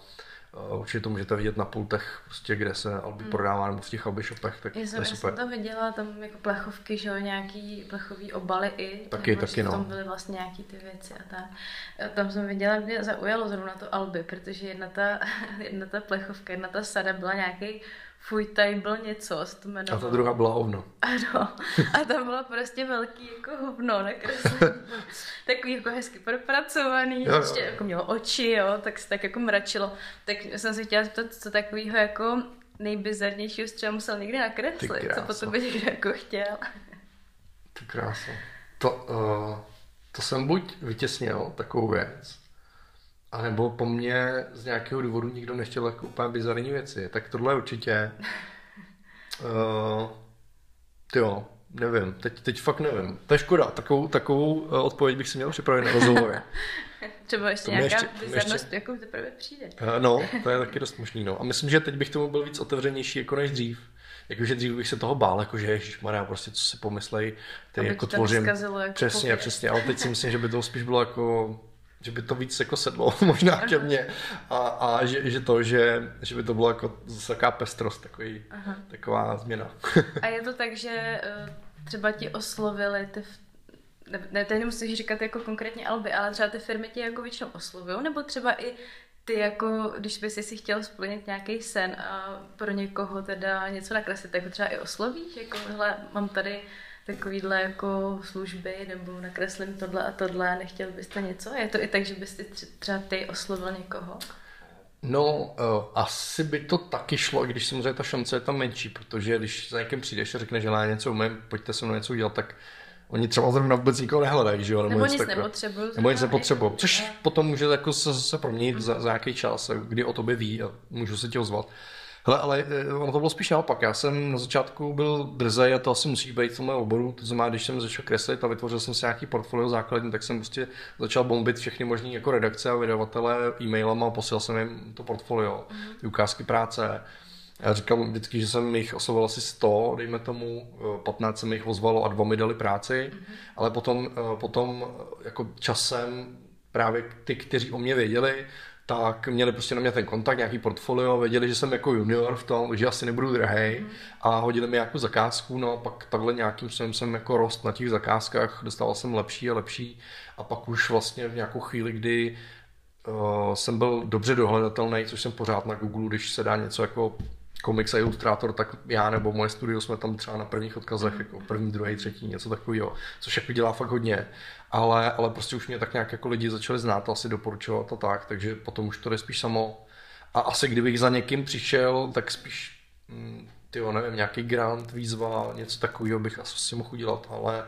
určitě to můžete vidět na pultech, prostě, kde se Albi mm. prodává, nebo v těch Albi shopech, tak já jsem, to je super. Já jsem to viděla, tam jako plechovky, že jo, nějaký plechový obaly i. Taky, taky, no. Tam byly vlastně nějaký ty věci a tak. Tam jsem viděla, mě zaujalo zrovna to Albi, protože jedna ta, jedna ta plechovka, jedna ta sada byla nějaký fuj, tady byl něco, se to jmenovalo. A ta druhá byla hovno. Ano. A tam bylo prostě velký jako hovno nakreslený. Takový jako hezky propracovaný, jo, jo. ještě jako mělo oči, jo, tak se tak jako mračilo. Tak jsem se chtěla zeptat, co takového jako nejbizarnějšího třeba musel někdy nakreslit, co potom by někdo jako chtěl. Ty krása. To, uh, to jsem buď vytěsnil takovou věc, a nebo po mně z nějakého důvodu nikdo nechtěl jako úplně bizarní věci. Tak tohle určitě... Uh, jo, nevím, teď, teď fakt nevím. To je škoda, takovou, takovou uh, odpověď bych si měl připravit na rozhovor. Třeba ještě to nějaká ještě, bizarnost, ještě... jako teprve přijde. Uh, no, to je taky dost možný, no. A myslím, že teď bych tomu byl víc otevřenější jako než dřív. Jakože dřív bych se toho bál, jakože ježišmarja, prostě co si pomyslej, ty jako tvořím. Jako přesně, přesně, ale teď si myslím, že by to spíš bylo jako že by to víc jako sedlo možná ke mně a, a že, že, to, že, že by to bylo jako zase taková pestrost, takový, Aha. taková změna. a je to tak, že eh, třeba ti oslovili ty ne, ne, teď nemusíš říkat jako konkrétně Alby, ale třeba ty firmy tě jako většinou oslovují, nebo třeba i ty jako, když bys si chtěl splnit nějaký sen a pro někoho teda něco nakreslit, tak ho třeba i oslovíš, jako hele, mám tady takovýhle jako služby nebo nakreslím tohle a tohle a nechtěl byste něco? Je to i tak, že byste třeba ty oslovil někoho? No, uh, asi by to taky šlo, i když samozřejmě ta šance je tam menší, protože když za někým přijdeš a řekne, že já něco umím, pojďte se mnou něco udělat, tak oni třeba zrovna vůbec nikoho nehledají, že jo? Nebo, nebo nic nepotřebují. Nebo nic nepotřebují, což potom může jako se, se proměnit za, za nějaký čas, kdy o tobě ví a můžu se tě ozvat. Hele, ale eh, ono to bylo spíš naopak. Já jsem na začátku byl drzej a to asi musí být v tomhle oboru. To znamená, když jsem začal kreslit a vytvořil jsem si nějaký portfolio základní, tak jsem prostě začal bombit všechny možné jako redakce a vydavatele e-mailem a posílal jsem jim to portfolio, ty ukázky práce. Já říkám vždycky, že jsem jich oslovil asi 100, dejme tomu, 15 eh, jsem jich ozvalo a dva mi dali práci, mm-hmm. ale potom, eh, potom jako časem právě ty, kteří o mě věděli, tak měli prostě na mě ten kontakt, nějaký portfolio, věděli, že jsem jako junior v tom, že asi nebudu drahej mm. a hodili mi nějakou zakázku, no a pak takhle nějakým způsobem jsem jako rost na těch zakázkách, dostával jsem lepší a lepší a pak už vlastně v nějakou chvíli, kdy uh, jsem byl dobře dohledatelný, což jsem pořád na Google, když se dá něco jako komiks a ilustrátor, tak já nebo moje studio jsme tam třeba na prvních odkazech, jako první, druhý, třetí, něco takového, což jako dělá fakt hodně ale, ale prostě už mě tak nějak jako lidi začali znát, asi doporučovat a tak, takže potom už to jde spíš samo. A asi kdybych za někým přišel, tak spíš, mm, ty nevím, nějaký grant, výzva, něco takového bych asi mohl udělat, ale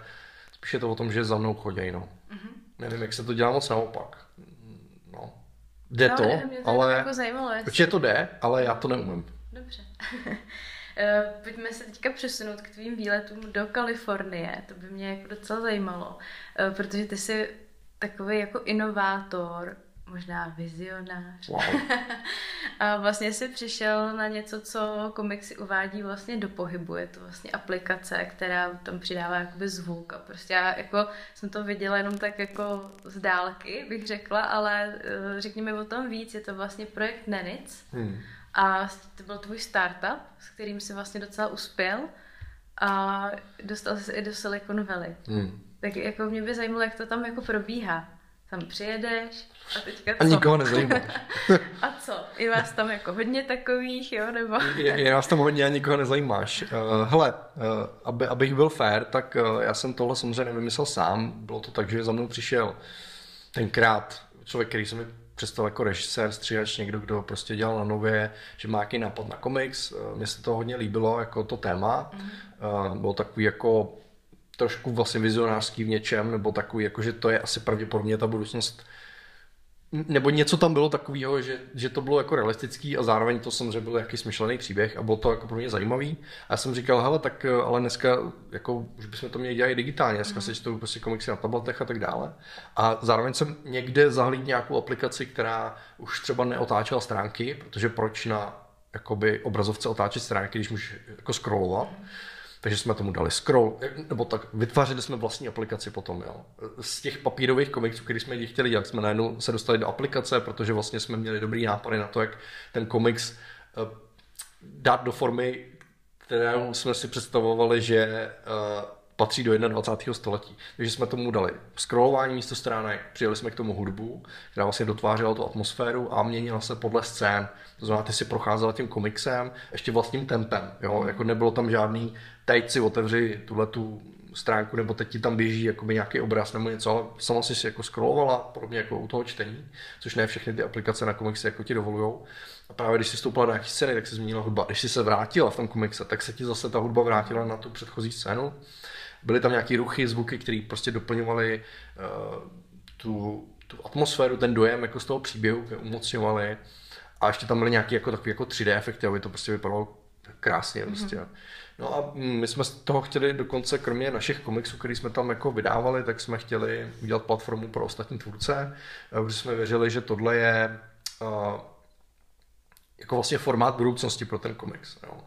spíš je to o tom, že za mnou chodí, no. Mm-hmm. Nevím, jak se to dělá moc naopak. No. Jde no, to, to ale... Jako zajímalo, jestli... Určitě to jde, ale já to neumím. Eh, pojďme se teďka přesunout k tvým výletům do Kalifornie. To by mě jako docela zajímalo, eh, protože ty jsi takový jako inovátor, možná vizionář. Wow. a vlastně si přišel na něco, co komiksy uvádí vlastně do pohybu. Je to vlastně aplikace, která tam přidává jakoby zvuk a prostě já jako jsem to viděla jenom tak jako z dálky, bych řekla, ale řekni mi o tom víc. Je to vlastně projekt Nenic hmm. A to byl tvůj startup, s kterým si vlastně docela uspěl a dostal se i do Silicon Valley. Hmm. Tak jako mě by zajímalo, jak to tam jako probíhá tam přijedeš a teďka co? A nikoho nezajímáš. a co? Je vás tam jako hodně takových, jo? Nebo... je, je vás tam hodně a nikoho nezajímáš. Uh, hele, uh, aby, abych byl fair, tak uh, já jsem tohle samozřejmě nevymyslel sám. Bylo to tak, že za mnou přišel tenkrát člověk, který se mi představil jako režisér, stříhač, někdo, kdo prostě dělal na nově, že má nějaký nápad na komiks. Mně se to hodně líbilo, jako to téma. Mm. Bylo takový jako trošku vlastně vizionářský v něčem, nebo takový, jako že to je asi pravděpodobně ta budoucnost nebo něco tam bylo takového, že, že to bylo jako realistický a zároveň to samozřejmě byl jaký smyšlený příběh a bylo to jako pro mě zajímavý. A já jsem říkal, hele, tak eh, ale dneska jako, už bychom to měli dělat digitálně, dneska mm. se čtou prostě komiksy na tabletech a tak dále. A zároveň jsem někde zahlídl nějakou aplikaci, která už třeba neotáčela stránky, protože proč na jakoby obrazovce otáčet stránky, když můžeš jako scrollovat. Mm takže jsme tomu dali scroll, nebo tak vytvářeli jsme vlastní aplikaci potom. Jo. Z těch papírových komiksů, který jsme chtěli dělat, jsme najednou se dostali do aplikace, protože vlastně jsme měli dobrý nápady na to, jak ten komiks eh, dát do formy, kterou jsme si představovali, že eh, patří do 21. století. Takže jsme tomu dali scrollování místo stránek, přijeli jsme k tomu hudbu, která vlastně dotvářela tu atmosféru a měnila se podle scén. To znamená, ty si procházela tím komiksem ještě vlastním tempem. Jo? Jako nebylo tam žádný teď si otevři tuhle tu stránku, nebo teď ti tam běží jakoby nějaký obraz nebo něco, ale sama si si jako scrollovala, podobně jako u toho čtení, což ne všechny ty aplikace na komiksy jako ti dovolujou. A právě když si stoupila na nějaký scény, tak se změnila hudba. Když si se vrátila v tom komikse, tak se ti zase ta hudba vrátila na tu předchozí scénu. Byly tam nějaké ruchy, zvuky, které prostě doplňovaly uh, tu, tu atmosféru, ten dojem jako z toho příběhu, umocňovaly. A ještě tam byly nějaké jako, takové jako 3D efekty, aby to prostě vypadalo krásně. Mm-hmm. Prostě. No a my jsme z toho chtěli dokonce, kromě našich komiksů, který jsme tam jako vydávali, tak jsme chtěli udělat platformu pro ostatní tvůrce, eh, protože jsme věřili, že tohle je uh, jako vlastně formát budoucnosti pro ten komiks. Jo.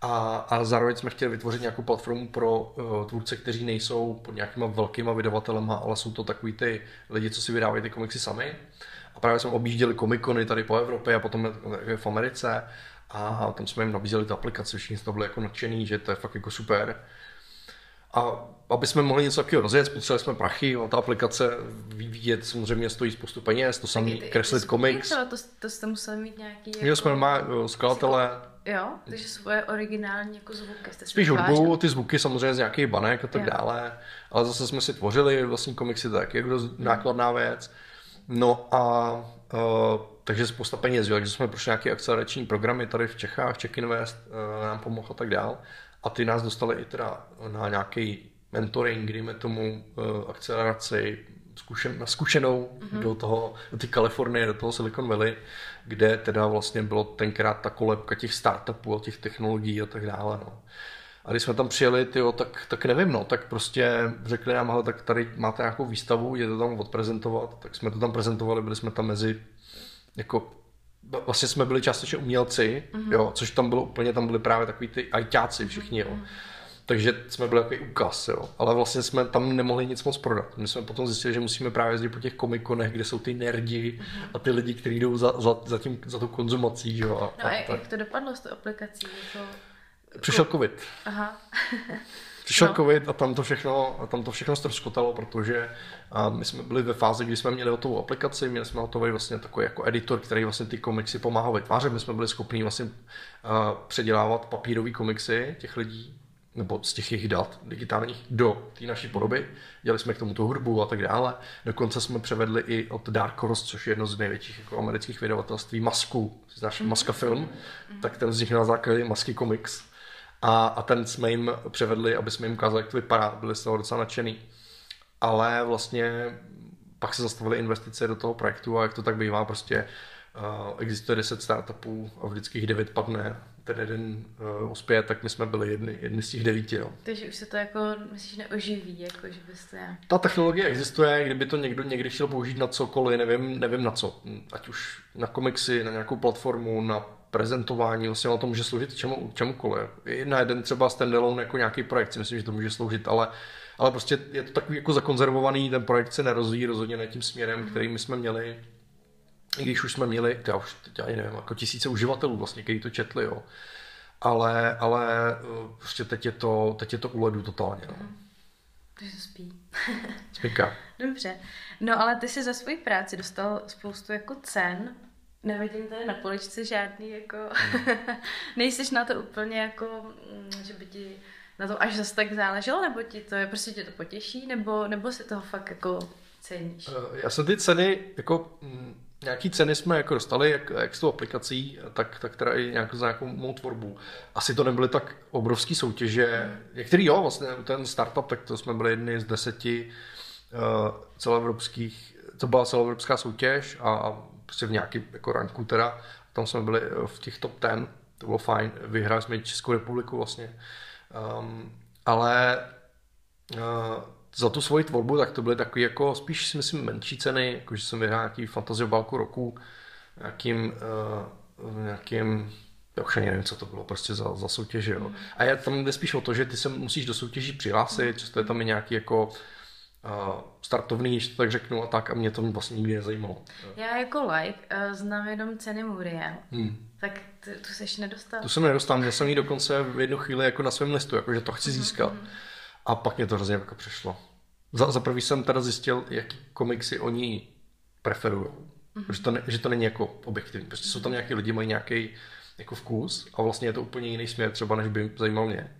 A, a zároveň jsme chtěli vytvořit nějakou platformu pro uh, tvůrce, kteří nejsou pod nějakýma velkýma vydavatelema, ale jsou to takový ty lidi, co si vydávají ty komiksy sami. A právě jsme objížděli komikony tady po Evropě a potom v Americe a tam jsme jim nabízeli tu aplikaci, všichni to byli jako nadšený, že to je fakt jako super. A aby jsme mohli něco takového rozjet, potřebovali jsme prachy, a ta aplikace vyvíjet samozřejmě stojí spoustu peněz, to samý kreslit komiks. To, to jste museli mít nějaký... Jako... jsme má skladatele. Jo, takže svoje originální jako zvuky. Jste Spíš hudbu, ty zvuky samozřejmě z nějakých banek a tak jo. dále, ale zase jsme si tvořili vlastní komiksy, tak jako nákladná věc. No a uh, takže spousta peněz, takže jsme prošli nějaké akcelerační programy tady v Čechách, Czech Invest uh, nám pomohl a tak dál. A ty nás dostali i teda na nějaký mentoring, dejme tomu uh, akceleraci zkušen, na zkušenou mm-hmm. do toho, do té Kalifornie, do toho Silicon Valley, kde teda vlastně bylo tenkrát ta kolebka těch startupů a těch technologií a tak dále. No. A když jsme tam přijeli, tyjo, tak, tak nevím, no, tak prostě řekli nám, hele, tak tady máte nějakou výstavu, je to tam odprezentovat, tak jsme to tam prezentovali, byli jsme tam mezi jako vlastně jsme byli částečně umělci, mm-hmm. jo, což tam bylo úplně, tam byli právě takový ty ajťáci všichni, jo. Mm-hmm. Takže jsme byli takový úkaz, jo. Ale vlastně jsme tam nemohli nic moc prodat. My jsme potom zjistili, že musíme právě jezdit po těch komikonech, kde jsou ty nerdi mm-hmm. a ty lidi, kteří jdou za, za, za, tím, za tou konzumací, jo. A, no a, a jak to dopadlo s tou aplikací? To... Přišel covid. Aha. Přišel no. covid a tam to všechno, tam to všechno ztroskotalo, protože a my jsme byli ve fázi, kdy jsme měli hotovou aplikaci, měli jsme hotový vlastně takový jako editor, který vlastně ty komiksy pomáhal vytvářet. My jsme byli schopni vlastně předělávat papírové komiksy těch lidí, nebo z těch jejich dat digitálních do té naší podoby. Dělali jsme k tomu tu hudbu a tak dále. Dokonce jsme převedli i od Dark Horse, což je jedno z největších jako amerických vydavatelství, Masku, znáš mm-hmm. Maska film, mm-hmm. tak ten vznikl na základě Masky Comics. A, a ten jsme jim převedli, aby jsme jim ukázali, jak to vypadá. Byli z toho docela nadšený. Ale vlastně pak se zastavily investice do toho projektu a jak to tak bývá, prostě uh, existuje 10 startupů a vždycky jich 9 padne ten jeden uh, uspěje, tak my jsme byli jedni, jedni z těch devíti. No. Takže už se to jako, myslíš, neoživí, jako že byste... Ta technologie existuje, kdyby to někdo někdy chtěl použít na cokoliv, nevím, nevím na co. Ať už na komiksy, na nějakou platformu, na prezentování, vlastně to může sloužit čemu, čemukoliv. I na jeden třeba standalone jako nějaký projekt si myslím, že to může sloužit, ale, ale prostě je to takový jako zakonzervovaný, ten projekt se nerozvíjí rozhodně ne tím směrem, který my jsme měli i když už jsme měli, já už teď ani nevím, jako tisíce uživatelů vlastně, kteří to četli, jo. Ale, ale eh, prostě teď je to, teď je to u ledu totálně, no. Takže se spí. Spíka. Dobře. No ale ty jsi za svoji práci dostal spoustu jako cen. Nevidím tady na poličce žádný jako... Nejsiš na to úplně jako, mm, že by ti na to až zase tak záleželo, nebo ti to je, prostě tě to potěší, nebo, nebo si toho fakt jako ceníš? Eh, já jsem ty ceny jako mm, Nějaký ceny jsme jako dostali, jak, jak s tou aplikací, tak, tak teda i nějak za nějakou mou tvorbu. Asi to nebyly tak obrovské soutěže. Některý jo, vlastně ten startup, tak to jsme byli jedni z deseti uh, celoevropských, to byla celoevropská soutěž a, a prostě v nějaký jako ranku teda, tam jsme byli eh, v těch top ten, to bylo fajn, vyhráli jsme Českou republiku vlastně. Um, ale uh, za tu svoji tvorbu, tak to byly takové jako spíš si myslím menší ceny, jako že jsem vyhrál nějaký fantasy obálku roku, nějakým, uh, nějakým já už ani nevím, co to bylo, prostě za, za soutěže. Jo. A je tam jde spíš o to, že ty se musíš do soutěží přihlásit, často je tam i nějaký jako startovný, když to tak řeknu a tak a mě to vlastně nikdy nezajímalo. Já jako like uh, znám jenom ceny Muriel, hmm. tak tu, tu seš nedostal? Tu jsem nedostal, já jsem ji dokonce v jednu chvíli jako na svém listu, jako že to chci mhm, získat. Mm-hmm. A pak mě to hrozně jako přešlo. Za, za prvý jsem teda zjistil, jaký komiksy oni preferují. Mm-hmm. Že, to ne, že to není jako objektivní. Prostě jsou tam nějaký lidi, mají nějaký jako vkus a vlastně je to úplně jiný směr třeba, než by zajímal mě.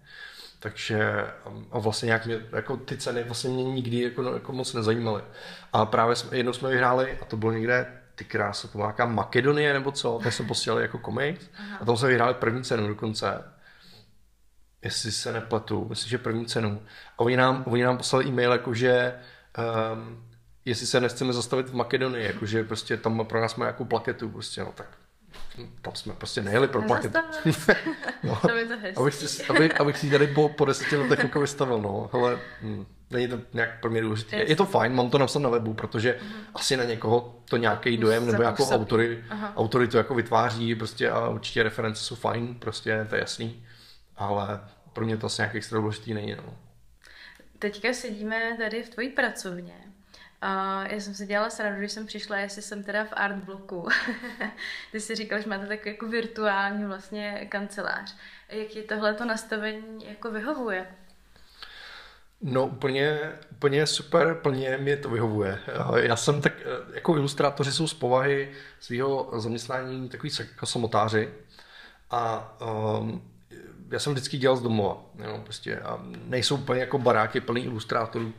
Takže a vlastně nějak mě, jako ty ceny vlastně mě nikdy jako, no, jako moc nezajímaly. A právě jsme, jednou jsme vyhráli a to bylo někde ty krása, to byla nějaká Makedonie nebo co, tak jsme posílali jako komiks a tam jsme vyhráli první cenu dokonce jestli se nepletu, myslím, že první cenu. A oni nám, oni nám poslali e-mail, jako že um, jestli se nechceme zastavit v Makedonii, jakože prostě tam pro nás má nějakou plaketu, prostě no tak tam jsme prostě nejeli pro plaketu. no, to abych, si, abych, abych si tady po, po deseti letech jako vystavil, no, ale hm, není to nějak pro mě důležité. Je, je to fajn, mám to napsat na webu, protože uh-huh. asi na někoho to nějaký dojem nebo jako autory, autory to jako vytváří prostě a určitě reference jsou fajn, prostě to je jasný ale pro mě to asi nějak extra důležitý není. No. Teďka sedíme tady v tvojí pracovně. Já jsem se dělala srandu, když jsem přišla, jestli jsem teda v art bloku. Ty jsi říkal, že máte takový jako virtuální vlastně kancelář. Jak je tohle to nastavení jako vyhovuje? No úplně, úplně super, plně mě to vyhovuje. Já jsem tak, jako ilustrátoři jsou z povahy svého zaměstnání takový jako samotáři a um, já jsem vždycky dělal z domova, jo, prostě a nejsou úplně jako baráky plný ilustrátorů,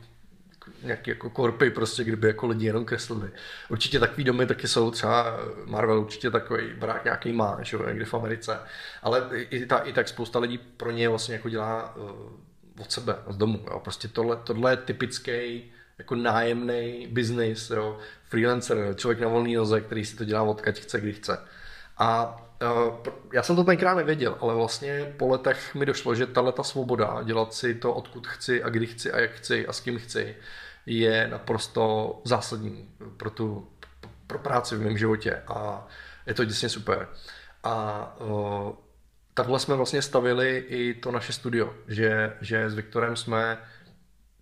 nějaký jako korpy prostě, kdyby jako lidi jenom kreslili. Určitě takový domy taky jsou, třeba Marvel určitě takový barák nějaký má, že jo, někde v Americe, ale i, ta, i tak spousta lidí pro ně vlastně jako dělá uh, od sebe, z domu, jo. prostě tohle, tohle je typický jako nájemný biznis, jo, freelancer, člověk na volný noze, který si to dělá odkaď chce, kdy chce. A já jsem to tenkrát nevěděl, ale vlastně po letech mi došlo, že tahle ta svoboda dělat si to, odkud chci a kdy chci a jak chci a s kým chci, je naprosto zásadní pro tu pro práci v mém životě a je to děsně super. A uh, takhle jsme vlastně stavili i to naše studio, že, že s Viktorem jsme,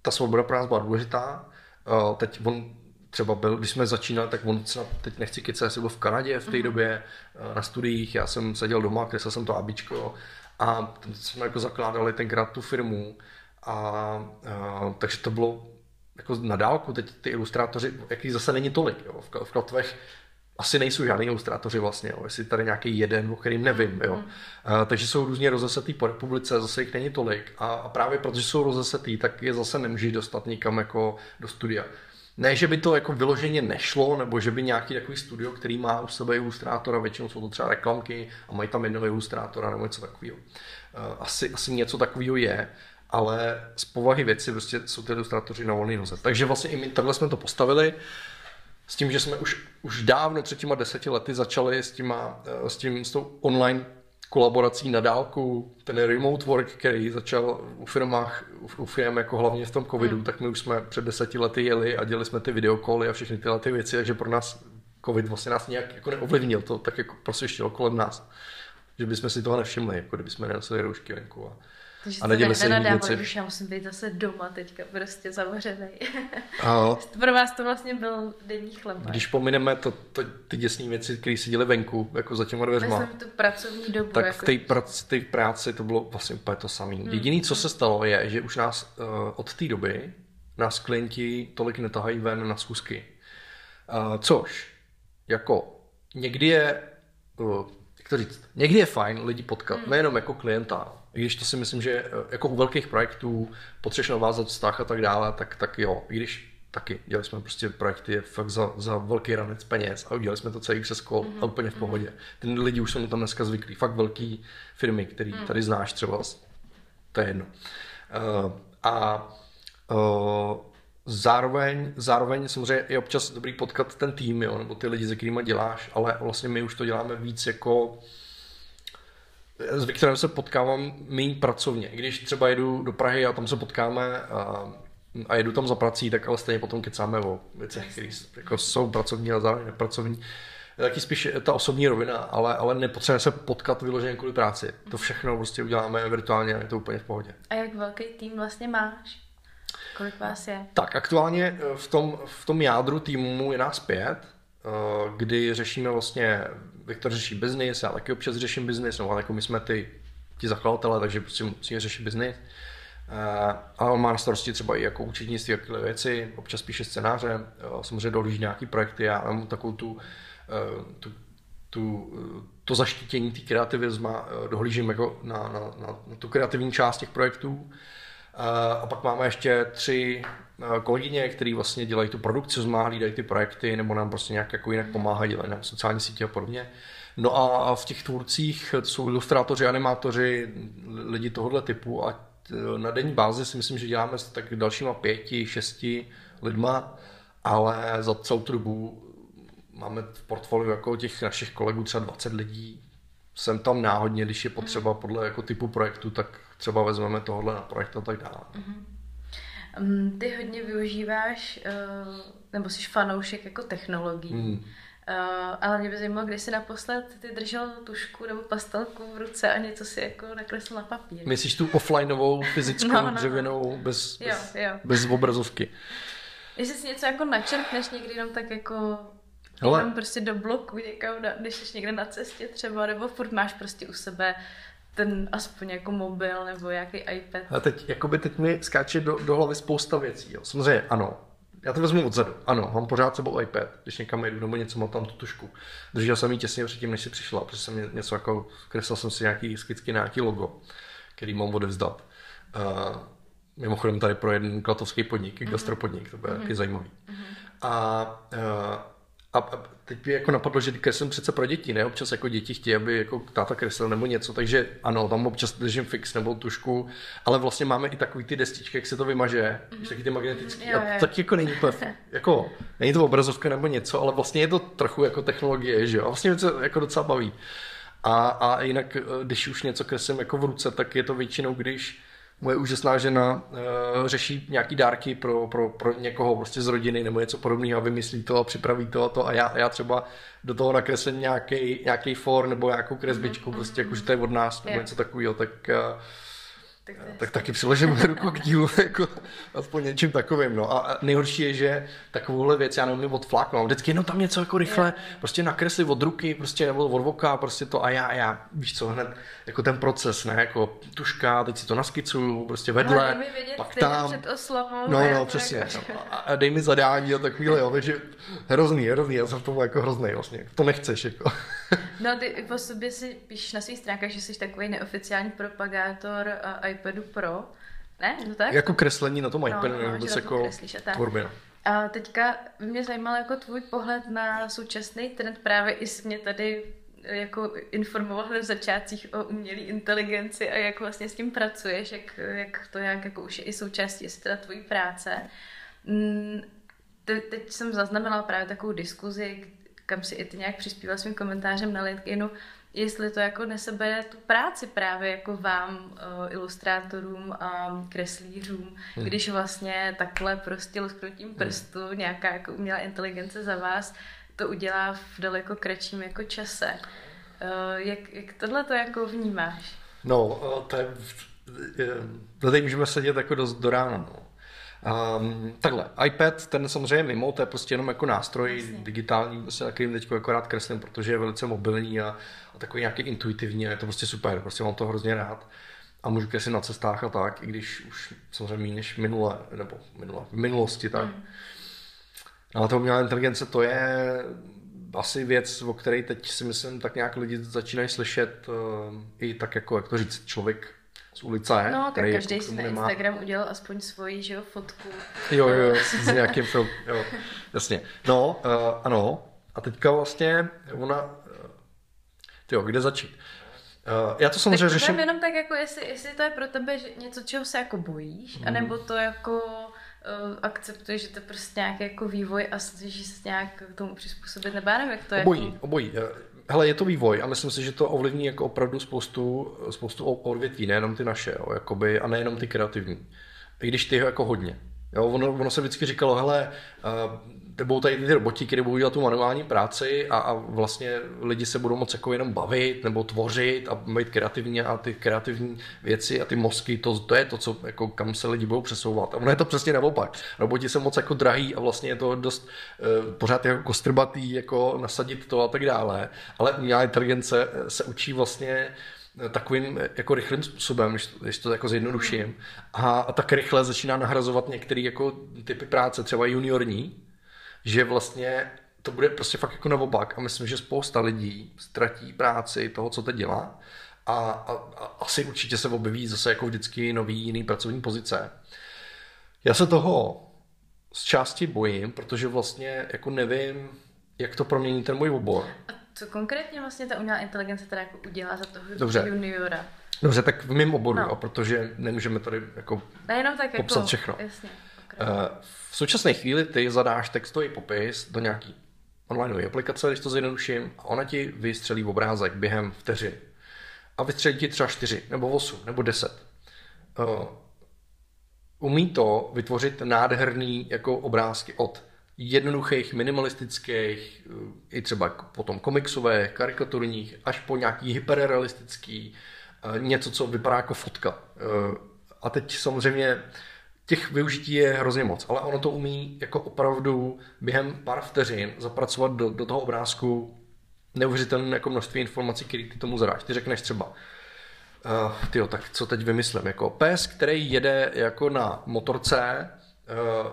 ta svoboda pro nás byla důležitá, uh, teď on třeba byl, když jsme začínali, tak on třeba, teď nechci kecat, jestli byl v Kanadě v té uh-huh. době eh, na studiích, já jsem seděl doma, kreslil jsem to abičko a jsme jako zakládali tenkrát tu firmu a, a takže to bylo jako na dálku, teď ty ilustrátoři, jaký zase není tolik, jo, v, v Klatvech asi nejsou žádní ilustrátoři vlastně, jo. jestli tady nějaký jeden, o kterým nevím. Jo. Mm. Uh, takže jsou různě rozesetý po republice, zase jich není tolik. A, a právě protože jsou rozesetý, tak je zase nemůžeš dostat nikam jako do studia. Ne, že by to jako vyloženě nešlo, nebo že by nějaký takový studio, který má u sebe ilustrátora, většinou jsou to třeba reklamky a mají tam jednoho ilustrátora nebo něco takového. Uh, asi, asi něco takového je, ale z povahy věci prostě jsou ty ilustrátoři na volný noze. Takže vlastně i my takhle jsme to postavili s tím, že jsme už, už dávno před těma deseti lety začali s, těma, eh, s, tím, s tou online kolaborací na dálku, ten remote work, který začal u firmách, u firm jako hlavně v tom covidu, hmm. tak my už jsme před deseti lety jeli a dělali jsme ty videokoly a všechny tyhle ty věci, takže pro nás covid vlastně nás nějak jako neovlivnil, to tak jako prostě kolem nás. Že bychom si toho nevšimli, jako kdybychom nenosili roušky venku. A, takže a neděli se věci. Už já musím být zase doma teďka, prostě zavřený. Pro vás to vlastně byl denní chleba. Když pomineme to, to, ty děsné věci, které se děly venku, jako za těma dveřma. Myslím tu pracovní dobu. Tak jako... v té prac, práci to bylo vlastně úplně to samé. Hmm. Jediné, co se stalo, je, že už nás uh, od té doby nás klienti tolik netahají ven na schůzky. Uh, což, jako, někdy je, uh, jak to říct, někdy je fajn lidi potkat, hmm. nejenom jako klienta, i když to si myslím, že eh, jako u velkých projektů potřebuješ navázat vztah a tak dále, tak, tak jo, i když taky dělali jsme prostě projekty fakt za, za velký ranec peněz a udělali jsme to celý přes kol mm-hmm. a úplně v mhm. pohodě. Ten lidi už jsou tam dneska zvyklí, fakt velký firmy, který mm. tady znáš třeba, to je jedno. Uh, a uh, zároveň, zároveň samozřejmě je občas dobrý potkat ten tým, jo, nebo ty lidi, se kterými děláš, ale vlastně my už to děláme víc jako s Viktorem se potkávám méně pracovně. Když třeba jedu do Prahy a tam se potkáme a, a jedu tam za prací, tak ale stejně potom kecáme o věcech, které jako jsou pracovní a zároveň nepracovní. Taky spíš ta osobní rovina, ale, ale nepotřebujeme se potkat vyloženě kvůli práci. To všechno prostě uděláme virtuálně a je to úplně v pohodě. A jak velký tým vlastně máš? Kolik vás je? Tak aktuálně v tom, v tom jádru týmu je nás pět, eh, kdy řešíme vlastně Viktor řeší biznis, já taky občas řeším biznis, no ale jako my jsme ty, ti zakladatelé, takže prostě musíme řešit biznis. Uh, ale on má na starosti třeba i jako účetnictví, jaké věci, občas píše scénáře, uh, samozřejmě dohlíží nějaký projekty, já mám takovou tu, uh, tu, tu, to zaštítění té kreativizma, dohlížím jako na, na, na, na tu kreativní část těch projektů. A pak máme ještě tři kolegyně, které vlastně dělají tu produkci, zma, hlídají ty projekty, nebo nám prostě nějak jako jinak pomáhají, dělají nám sociální sítě a podobně. No a v těch tvůrcích jsou ilustrátoři, animátoři, lidi tohohle typu a na denní bázi si myslím, že děláme s tak dalšíma pěti, šesti lidma, ale za celou tu dobu máme v portfoliu jako těch našich kolegů třeba 20 lidí. Jsem tam náhodně, když je potřeba podle jako typu projektu, tak třeba vezmeme tohle na projekt a tak dále. Mm-hmm. Ty hodně využíváš, uh, nebo jsi fanoušek jako technologií. Mm. Ale mě by zajímalo, kdy jsi naposled ty držel tušku nebo pastelku v ruce a něco si jako nakreslil na papír. Myslíš tu offlineovou, fyzickou, no, no, no. dřevěnou, bez, jo, bez, jo. bez obrazovky? Jestli si něco jako načrtneš někdy jenom tak jako Hele. jenom prostě do bloku někam, když jsi někde na cestě třeba, nebo furt máš prostě u sebe ten aspoň jako mobil nebo nějaký iPad. A teď, jakoby teď mi skáče do, do hlavy spousta věcí. Jo. Samozřejmě ano, já to vezmu odzadu. Ano, mám pořád sebou iPad, když někam jdu nebo něco, mám tam tu tušku. Držel jsem ji těsně předtím, než si přišla, protože jsem něco jako, kreslil jsem si nějaký skicky na nějaký logo, který mám odevzdat. Uh, mimochodem tady pro jeden klatovský podnik, mm-hmm. gastropodnik, to bude mm-hmm. zajímavý. Mm-hmm. A uh, a teď by jako napadlo, že kreslím přece pro děti, ne? Občas jako děti chtějí, aby jako táta kreslil nebo něco, takže ano, tam občas držím fix nebo tušku, ale vlastně máme i takový ty destičky, jak se to vymaže, mm-hmm. taky ty magnetický, a tak jako není to, jako, není to obrazovka nebo něco, ale vlastně je to trochu jako technologie, že jo? A vlastně mě to jako docela baví. A, a jinak, eh, když už něco kreslím jako v ruce, tak je to většinou, když moje úžasná žena uh, řeší nějaký dárky pro, pro, pro někoho prostě z rodiny nebo něco podobného a vymyslí to a připraví to a to a já, já třeba do toho nakreslím nějaký, nějaký for nebo nějakou kresbičku, mm-hmm. prostě jakože to je od nás nebo něco takového, tak uh, Tak, tak taky přiložím ruku k dílu, jako aspoň něčím takovým. No. A nejhorší je, že takovouhle věc já neumím odfláknout. Vždycky jenom tam něco jako rychle, prostě nakresli od ruky, prostě nebo od voka, prostě to a já, já, víš co, hned jako ten proces, ne, jako tuška, teď si to naskicuju, prostě vedle, Ale vědět, pak tam. Před oslavou, no, no, přesně. Jako... A dej mi zadání a takovýhle, jo, takže hrozný, hrozný, já jsem v tom jako hrozný vlastně, to nechceš, jako. no, ty po sobě si píšeš na svých stránkách, že jsi takový neoficiální propagátor iPadu Pro, ne? No tak? Jako kreslení na tom no, iPadu, no, vůbec jako tvorbě. No. A teďka mě zajímal jako tvůj pohled na současný trend, právě i jsi mě tady jako informoval v začátcích o umělé inteligenci a jak vlastně s tím pracuješ, jak, jak to jak jako už je i součástí jestli teda tvojí práce. Mm, te, teď jsem zaznamenala právě takovou diskuzi, kam si i ty nějak přispíval svým komentářem na LinkedInu, jestli to jako nesebere tu práci právě jako vám, uh, ilustrátorům a kreslířům, hmm. když vlastně takhle prostě lusknutím hmm. prstu hmm. nějaká jako umělá inteligence za vás to udělá v daleko kratším jako čase. Uh, jak, jak tohle to jako vnímáš? No, to je, tady můžeme sedět jako dost do rána. No. Um, takhle, iPad, ten samozřejmě mimo, to je prostě jenom jako nástroj Jasně. digitální, prostě, na kterým teď akorát kreslím, protože je velice mobilní a, a takový nějaký intuitivní a je to prostě super, prostě mám to hrozně rád a můžu kreslit na cestách a tak, i když už samozřejmě méně než minule, nebo minule, v minulosti tak. Mm. Ale to umělá inteligence to je asi věc, o které teď si myslím tak nějak lidi začínají slyšet uh, i tak jako, jak to říct, člověk z ulice. No, tak každý jako si na nemá... Instagram udělal aspoň svoji, že jo, fotku. Jo, jo, s nějakým film, jo, jasně. No, uh, ano, a teďka vlastně ona, uh, jo, kde začít? Uh, já to samozřejmě tak řeším. jenom tak jako, jestli, jestli to je pro tebe něco, čeho se jako bojíš, mm. anebo to jako uh, akceptuješ, že to je prostě nějaký jako vývoj a snažíš se nějak k tomu přizpůsobit, nebo já nevím, jak to je. Obojí, jako... obojí. Hele, je to vývoj a myslím si, že to ovlivní jako opravdu spoustu, spoustu odvětví, nejenom ty naše, jo, jakoby, a nejenom ty kreativní. I když ty jako hodně. Jo, ono, ono se vždycky říkalo, hele, uh, budou tady ty roboti, které budou dělat tu manuální práci a, a vlastně lidi se budou moc jako jenom bavit nebo tvořit a být kreativní a ty kreativní věci a ty mozky, to, to je to, co, jako, kam se lidi budou přesouvat. A ono je to přesně naopak. Roboti jsou moc jako drahý a vlastně je to dost uh, pořád jako kostrbatý, jako nasadit to a tak dále. Ale umělá inteligence se učí vlastně takovým jako rychlým způsobem, to, když to jako zjednoduším. A, a tak rychle začíná nahrazovat některé jako typy práce, třeba juniorní, že vlastně to bude prostě fakt jako naopak a myslím, že spousta lidí ztratí práci toho, co teď dělá a, a, a asi určitě se objeví zase jako vždycky nový jiný pracovní pozice. Já se toho z části bojím, protože vlastně jako nevím, jak to promění ten můj obor. A co konkrétně vlastně ta umělá inteligence teda jako udělá za toho Dobře. juniora? Dobře, tak v mém oboru, no. protože nemůžeme tady jako Nejenom tak popsat jako, všechno. Jasně, v současné chvíli ty zadáš textový popis do nějaký online aplikace, když to zjednoduším, a ona ti vystřelí obrázek během vteřin. A vystřelí ti třeba 4, nebo 8, nebo 10. Uh, umí to vytvořit nádherný jako obrázky od jednoduchých, minimalistických, i třeba potom komiksové, karikaturních, až po nějaký hyperrealistický, eh, něco, co vypadá jako fotka. Eh, a teď samozřejmě těch využití je hrozně moc, ale ono to umí jako opravdu během pár vteřin zapracovat do, do toho obrázku neuvěřitelné jako množství informací, které ty tomu zadáš. Ty řekneš třeba, uh, tyjo, tak co teď vymyslím, jako pes, který jede jako na motorce, uh,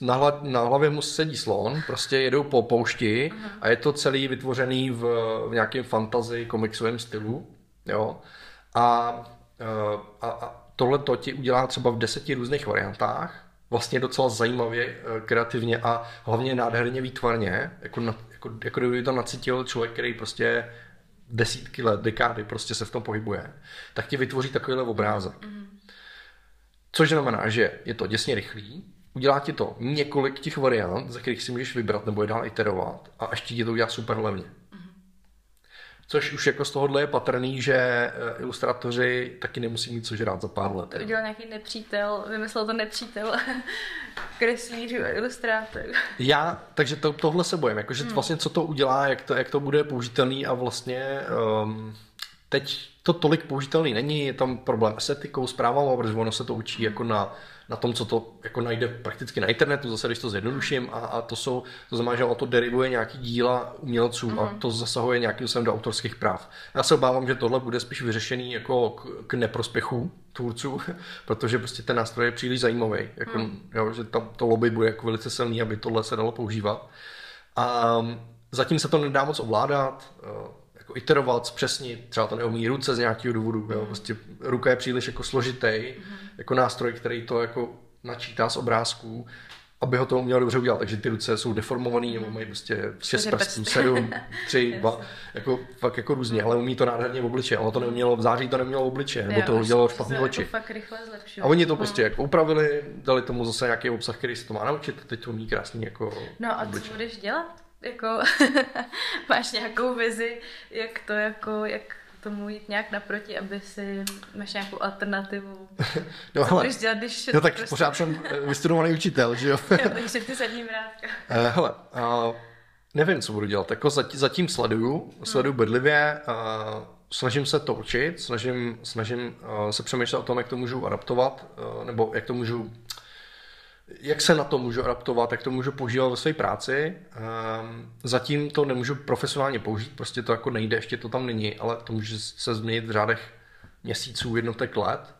na, hla, na hlavě mu sedí slon, prostě jedou po poušti uh-huh. a je to celý vytvořený v, v nějakém fantasy komiksovém stylu. Jo? A, eh, a, a tohle to ti udělá třeba v deseti různých variantách, vlastně docela zajímavě, eh, kreativně a hlavně nádherně výtvarně, jako, na, jako, jako kdyby to nacítil člověk, který prostě desítky let, dekády prostě se v tom pohybuje, tak ti vytvoří takovýhle obrázek. Mm-hmm. Což znamená, že je to děsně rychlý, udělá ti to několik těch variant, ze kterých si můžeš vybrat nebo je dál iterovat a ještě ti to udělá super levně. Což už jako z tohohle je patrný, že eh, ilustrátoři taky nemusí mít co žrát za pár let. To udělal nějaký nepřítel, vymyslel to nepřítel kreslířů a ilustrátorů. Já, takže to, tohle se bojím, jakože hmm. vlastně co to udělá, jak to, jak to bude použitelný a vlastně um, teď to tolik použitelný není, je tam problém s etikou, s právama, protože ono se to učí jako na, na tom, co to jako najde prakticky na internetu, zase když to zjednoduším, a, a to jsou, to znamená, že ono to derivuje nějaký díla umělců mm-hmm. a mhm. to zasahuje nějakým způsobem do autorských práv. Já se obávám, že tohle bude spíš vyřešený jako k, k neprospěchu tvůrců, protože prostě ten nástroj je příliš zajímavý, jako, mm. jo, že tam to lobby bude jako velice silný, aby tohle se dalo používat. A zatím se to nedá moc ovládat, jako iterovat, zpřesnit, třeba to neumí ruce z nějakého důvodu, jo, prostě ruka je příliš jako složitý, mm. jako nástroj, který to jako načítá z obrázků, aby ho to uměl dobře udělat, takže ty ruce jsou deformované, nebo mají prostě 6 prstů, 7, 3, 2, jako fakt jako různě, ale umí to nádherně v obličeji, ale to neumělo, v září to nemělo v obličeji, nebo to udělalo špatné oči. Jako fakt rychle a oni to prostě jako upravili, dali tomu zase nějaký obsah, který se to má naučit, a teď to umí krásný jako No a co budeš dělat? Jako máš nějakou vizi, jak to jako, jak tomu jít nějak naproti, aby si máš nějakou alternativu. no, co budeš dělat, když... No tak prostě... pořád jsem eh, vystudovaný učitel, že jo? takže ty sedím rád. uh, hele, uh, nevím, co budu dělat. Jako zatím, zatím sleduju, sleduju hmm. bedlivě, uh, snažím se to učit, snažím, snažím uh, se přemýšlet o tom, jak to můžu adaptovat, uh, nebo jak to můžu jak se na to můžu adaptovat, jak to můžu používat ve své práci. Um, zatím to nemůžu profesionálně použít, prostě to jako nejde, ještě to tam není, ale to může se změnit v řádech měsíců, jednotek let.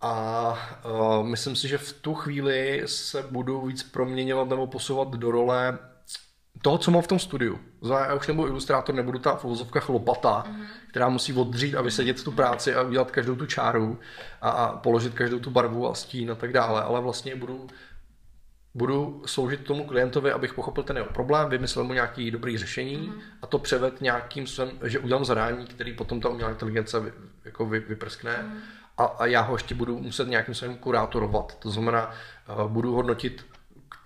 A uh, myslím si, že v tu chvíli se budu víc proměňovat nebo posouvat do role toho, co mám v tom studiu. Já už nebudu ilustrátor, nebudu ta v uvozovkách lopata, mm-hmm. která musí odřít a vysedět tu práci a udělat každou tu čáru a, a položit každou tu barvu a stín a tak dále, ale vlastně budu budu sloužit tomu klientovi, abych pochopil ten jeho problém, vymyslel mu nějaký dobrý řešení mm-hmm. a to převed nějakým svým, že udělám zadání, který potom ta umělá inteligence vy, jako vy, vyprskne mm-hmm. a, a já ho ještě budu muset nějakým svým kurátorovat. To znamená, uh, budu hodnotit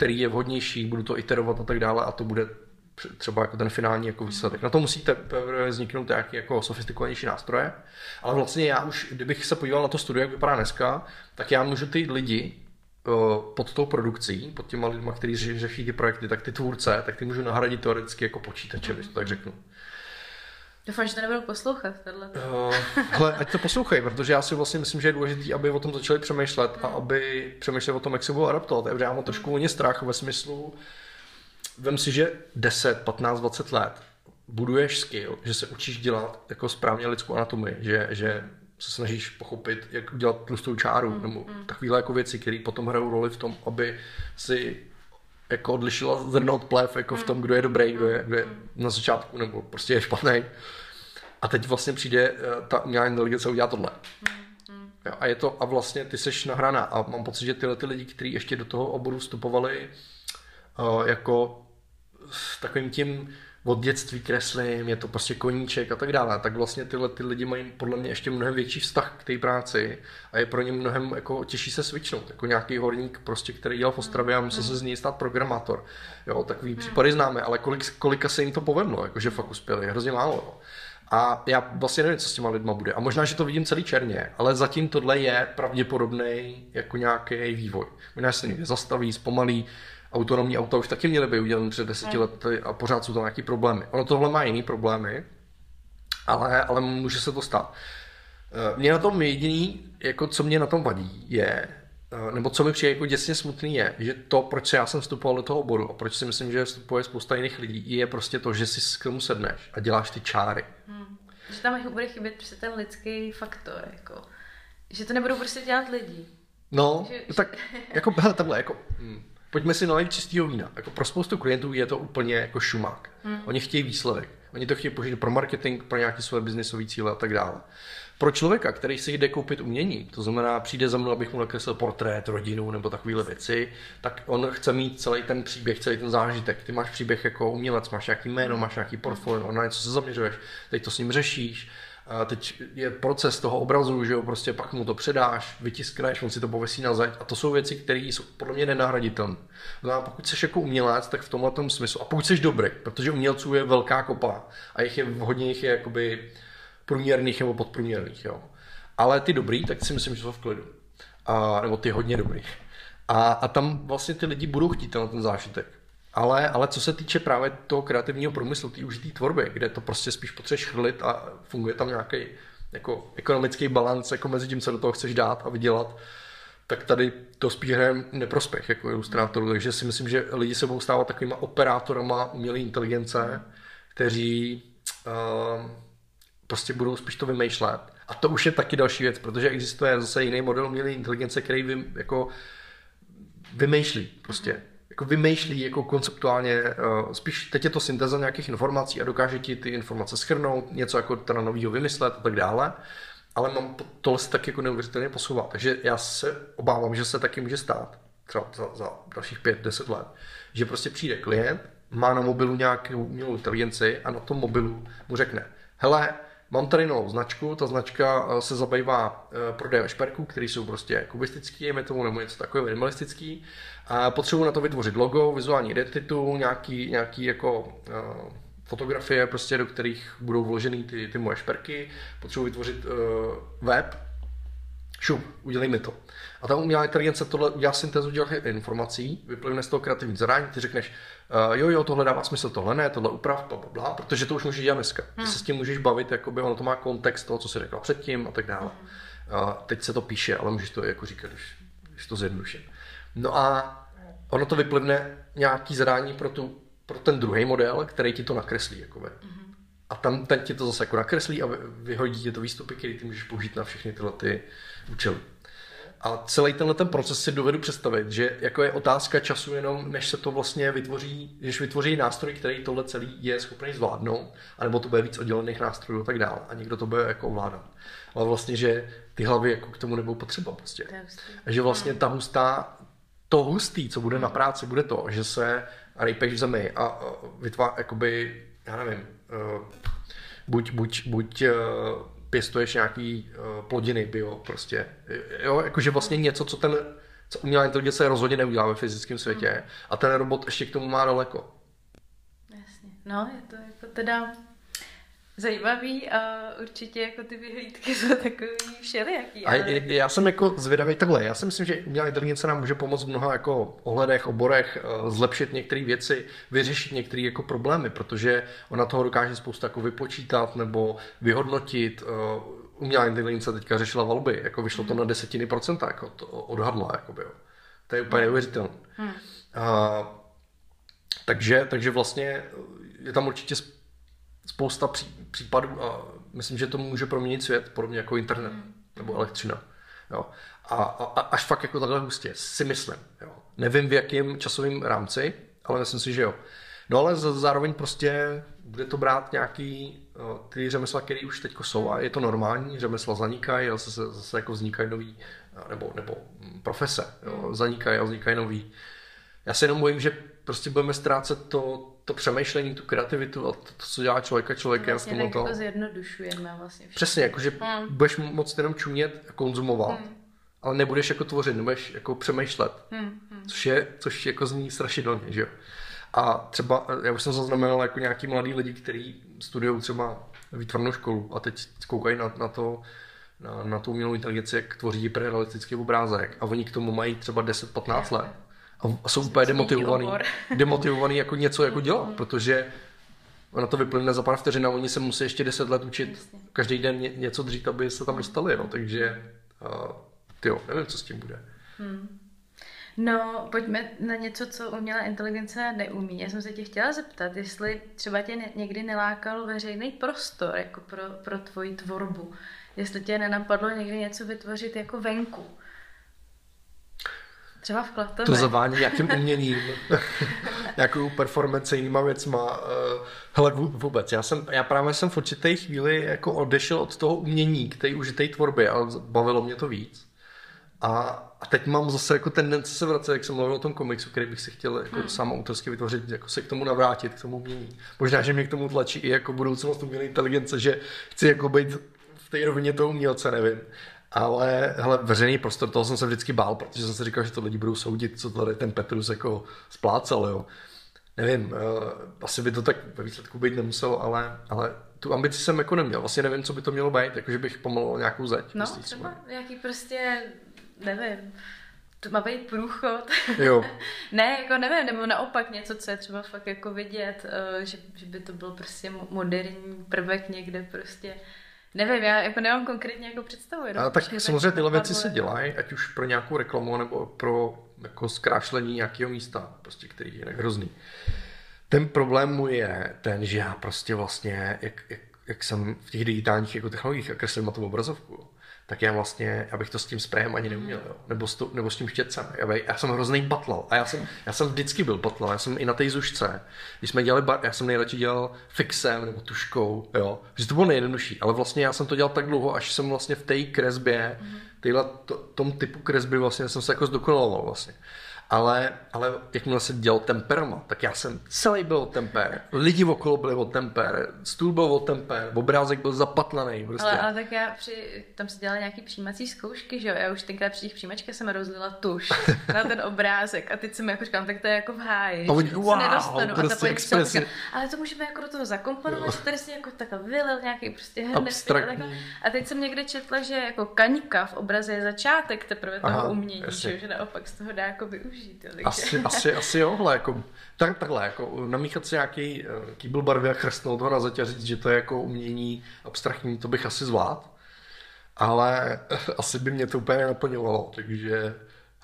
který je vhodnější, budu to iterovat a tak dále a to bude třeba jako ten finální jako výsledek. Na to musíte vzniknout nějaké jako sofistikovanější nástroje, ale vlastně já už, kdybych se podíval na to studio, jak vypadá dneska, tak já můžu ty lidi pod tou produkcí, pod těma lidma, kteří řeší ty projekty, tak ty tvůrce, tak ty můžu nahradit teoreticky jako počítače, když to tak řeknu. Doufám, že to nebudou poslouchat. Tohle. Uh, hele, ať to poslouchají, protože já si vlastně myslím, že je důležité, aby o tom začali přemýšlet a aby přemýšleli o tom, jak se budou adaptovat. Já mám trošku o ně strach ve smyslu, vem si, že 10, 15, 20 let buduješ skill, že se učíš dělat jako správně lidskou anatomii, že, že se snažíš pochopit, jak udělat tlustou čáru, mm, nebo mm. takovéhle jako věci, které potom hrajou roli v tom, aby si jako odlišila zrno od plev, jako v tom, kdo je dobrý, kdo je, kdo je na začátku, nebo prostě je špatný. A teď vlastně přijde eh, ta umělá inteligence udělat tohle. Jo, a je to, a vlastně ty seš nahraná a mám pocit, že tyhle ty lidi, kteří ještě do toho oboru vstupovali uh, jako s takovým tím od dětství kreslím, je to prostě koníček a tak dále, tak vlastně tyhle ty lidi mají podle mě ještě mnohem větší vztah k té práci a je pro ně mnohem jako těžší se switchnout, jako nějaký horník prostě, který dělal v Ostravě a musel se z něj stát programátor. Jo, takový hmm. případy známe, ale kolik, kolika se jim to povedlo, jakože fakt uspěli, hrozně málo. Jo. A já vlastně nevím, co s těma lidma bude. A možná, že to vidím celý černě, ale zatím tohle je pravděpodobný jako nějaký vývoj. Možná se někde zastaví, zpomalí, autonomní auta už taky měly být udělané před deseti lety a pořád jsou tam nějaké problémy. Ono tohle má jiný problémy, ale, ale může se to stát. Eh, mě na tom jediný, jako co mě na tom vadí, je, eh, nebo co mi přijde jako děsně smutný je, že to, proč já jsem vstupoval do toho oboru a proč si myslím, že vstupuje spousta jiných lidí, je prostě to, že si k tomu sedneš a děláš ty čáry. Hmm. Že tam bude chybět prostě ten lidský faktor, jako. Že to nebudou prostě dělat lidi. No, že, tak jako, hele, takhle, jako, hmm pojďme si nalít čistého vína. Jako pro spoustu klientů je to úplně jako šumák. Hmm. Oni chtějí výsledek. Oni to chtějí použít pro marketing, pro nějaké své biznisové cíle a tak dále. Pro člověka, který si jde koupit umění, to znamená, přijde za mnou, abych mu nakreslil portrét, rodinu nebo takovéhle věci, tak on chce mít celý ten příběh, celý ten zážitek. Ty máš příběh jako umělec, máš nějaký jméno, máš nějaký portfolio, na něco se zaměřuješ, teď to s ním řešíš, a teď je proces toho obrazu, že jo, prostě pak mu to předáš, vytiskneš, on si to povesí na zeď a to jsou věci, které jsou podle mě nenahraditelné. No pokud jsi jako umělec, tak v tomhle tom smyslu, a pokud jsi dobrý, protože umělců je velká kopa a jich je, hodně jich je jakoby průměrných nebo podprůměrných, jo. Ale ty dobrý, tak si myslím, že jsou v klidu. A, nebo ty hodně dobrý. A, a tam vlastně ty lidi budou chtít na ten zážitek. Ale, ale co se týče právě toho kreativního průmyslu, té užitý tvorby, kde to prostě spíš potřebuješ chrlit a funguje tam nějaký jako ekonomický balans jako mezi tím, co do toho chceš dát a vydělat, tak tady to spíš hraje neprospěch jako ilustrátorů, takže si myslím, že lidi se budou stávat takovýma operátorama umělé inteligence, kteří uh, prostě budou spíš to vymýšlet. A to už je taky další věc, protože existuje zase jiný model umělé inteligence, který vy, jako vymýšlí prostě. Jako vymýšlí jako konceptuálně, uh, spíš teď je to syntéza nějakých informací a dokáže ti ty informace schrnout, něco jako teda novýho vymyslet a tak dále ale mám tohle se taky jako neuvěřitelně posouvat. Takže já se obávám, že se taky může stát, třeba za, za dalších pět, deset let, že prostě přijde klient, má na mobilu nějakou umělou inteligenci a na tom mobilu mu řekne, hele, mám tady novou značku, ta značka eh, se zabývá eh, prodejem šperků, které jsou prostě kubistický, je tomu nebo něco takového minimalistický. Potřebuji na to vytvořit logo, vizuální identitu, nějaký, nějaký jako uh, fotografie, prostě, do kterých budou vloženy ty, ty moje šperky, potřebuji vytvořit web, šup, udělej mi to. A ta umělá inteligence tohle udělá syntézu těch informací, vyplivne z toho kreativní zadání, ty řekneš, uh, jo, jo, tohle dává smysl, tohle ne, tohle uprav, bla, bla, bla, protože to už můžeš dělat dneska. Hmm. Ty se s tím můžeš bavit, jakoby ono to má kontext toho, co jsi řekla předtím a tak dále. Hmm. Uh, teď se to píše, ale můžeš to jako říkat, když, když to zjednoduším. No a ono to vyplivne nějaký zadání pro tu pro ten druhý model, který ti to nakreslí. Jakoby. Mm-hmm. A tam ten ti to zase jako nakreslí a vyhodí ti to výstupy, které ty můžeš použít na všechny tyhle ty účely. A celý tenhle ten proces si dovedu představit, že jako je otázka času jenom, než se to vlastně vytvoří, když vytvoří nástroj, který tohle celý je schopný zvládnout, anebo to bude víc oddělených nástrojů a tak dále. A někdo to bude jako ovládat. Ale vlastně, že ty hlavy jako k tomu nebudou potřeba prostě. A že vlastně ta hustá, to hustý, co bude na práci, bude to, že se rejpeš v zemi a vytvá, jakoby, já nevím, uh, buď, buď, buď uh, pěstuješ nějaký uh, plodiny bio prostě, jo, jakože vlastně něco, co ten, co umělá inteligence rozhodně neudělá ve fyzickém světě hmm. a ten robot ještě k tomu má daleko. Jasně, no je to jako teda zajímavý a určitě jako ty vyhlídky jsou takový všelijaký. Ale... A já jsem jako zvědavý takhle. Já si myslím, že umělá inteligence nám může pomoct v mnoha jako ohledech, oborech, eh, zlepšit některé věci, vyřešit některé jako problémy, protože ona toho dokáže spoustu jako vypočítat nebo vyhodnotit. Eh, umělá inteligence teďka řešila volby, jako vyšlo to na desetiny procenta, jako to odhadla, jako by, To je úplně hmm. neuvěřitelné. Hmm. takže, takže vlastně je tam určitě spousta pří, případů a myslím, že to může proměnit svět, podobně jako internet mm. nebo elektřina. Jo. A, a, až fakt jako takhle hustě, si myslím. Jo. Nevím v jakém časovém rámci, ale myslím si, že jo. No ale zároveň prostě bude to brát nějaký ty řemesla, které už teď jsou a je to normální, řemesla zanikají a zase, zase jako vznikají nový, nebo, nebo profese, jo, hmm. zanikají a vznikají nový. Já se jenom bojím, že prostě budeme ztrácet to, to přemýšlení, tu kreativitu a to, to co dělá člověka člověka. Vlastně tak to... jako zjednodušujeme vlastně všechno. Přesně, jakože hmm. budeš moc jenom čumět a konzumovat, hmm. ale nebudeš jako tvořit, nebudeš jako přemýšlet, hmm. Hmm. což je, což jako zní strašidelně, že jo. A třeba, já už jsem zaznamenal jako nějaký mladý lidi, kteří studují třeba výtvarnou školu a teď koukají na, na to, na, na tu umělou inteligenci, jak tvoří hyperrealistický obrázek a oni k tomu mají třeba 10-15 let a jsou úplně demotivovaný, demotivovaný jako něco jako dělat, mm. protože ono to vyplyne za pár vteřin a oni se musí ještě deset let učit každý den něco dřít, aby se tam dostali, no, takže uh, tyjo, nevím, co s tím bude. Hmm. No, pojďme na něco, co umělá inteligence neumí. Já jsem se tě chtěla zeptat, jestli třeba tě někdy nelákal veřejný prostor jako pro, pro tvoji tvorbu. Jestli tě nenapadlo někdy něco vytvořit jako venku. Třeba v Klatově. To zavání nějakým uměním, nějakou performance jinýma věcma. Eh, hele, vůbec, já, jsem, já právě jsem v určité chvíli jako odešel od toho umění k té užité tvorbě a bavilo mě to víc. A, a teď mám zase jako tendence se vracet, jak jsem mluvil o tom komiksu, který bych si chtěl jako hmm. sám autorsky vytvořit, jako se k tomu navrátit, k tomu umění. Možná, že mě k tomu tlačí i jako budoucnost umělé inteligence, že chci jako být v té rovině toho umělce, nevím. Ale hele, veřejný prostor, toho jsem se vždycky bál, protože jsem si říkal, že to lidi budou soudit, co tady ten Petrus jako splácal, jo. Nevím, uh, asi by to tak ve výsledku být nemuselo, ale, ale tu ambici jsem jako neměl. Vlastně nevím, co by to mělo být, jakože bych pomalil nějakou zeď. No, třeba svůj. nějaký prostě, nevím, to má být průchod. Jo. ne, jako nevím, nebo naopak něco, co je třeba fakt jako vidět, uh, že, že by to byl prostě moderní prvek někde prostě Nevím, já jako nemám konkrétně jako představu. Jenom, a tak samozřejmě tyhle věci se dělají, ať už pro nějakou reklamu nebo pro jako zkrášlení nějakého místa, prostě, který je jinak hrozný. Ten problém můj je ten, že já prostě vlastně, jak, jak, jak jsem v těch digitálních jako technologiích a kreslím na tu obrazovku, tak já vlastně, abych to s tím sprejem ani neuměl, jo. Nebo, s to, nebo s tím štětcem. Já, já jsem hrozný batlal a já jsem, já jsem vždycky byl batlal, já jsem i na té zušce, když jsme dělali, bar, já jsem nejradši dělal fixem nebo tuškou, jo, že to bylo nejjednodušší, ale vlastně já jsem to dělal tak dlouho, až jsem vlastně v té kresbě, mm-hmm. týhle, to, tom typu kresby vlastně jsem se jako zdokonaloval vlastně ale, ale jakmile se dělal temperama, tak já jsem celý byl temper. Lidi okolo byli od temper, stůl byl od temper, obrázek byl zapatlaný. Prostě. Ale, ale tak já při, tam se dělala nějaký přijímací zkoušky, že jo? Já už tenkrát při těch přijímačkách jsem rozlila tuš na ten obrázek a teď jsem jako říkám, tak to je jako v háji. A oni, wow, nedostanu. Prostě a ta ale to můžeme jako do toho zakomponovat, že tady si jako takhle vylil nějaký prostě hned. A, a teď jsem někde četla, že jako kaňka v obraze je začátek teprve toho Aha, umění, že, že naopak z toho dá jako využít takže... asi, asi, asi jo, jako, tak, takhle, jako namíchat si nějaký, nějaký byl barvy a chrstnout ho na zeď a říct, že to je jako umění abstraktní, to bych asi zvlád. Ale asi by mě to úplně nenaplňovalo, takže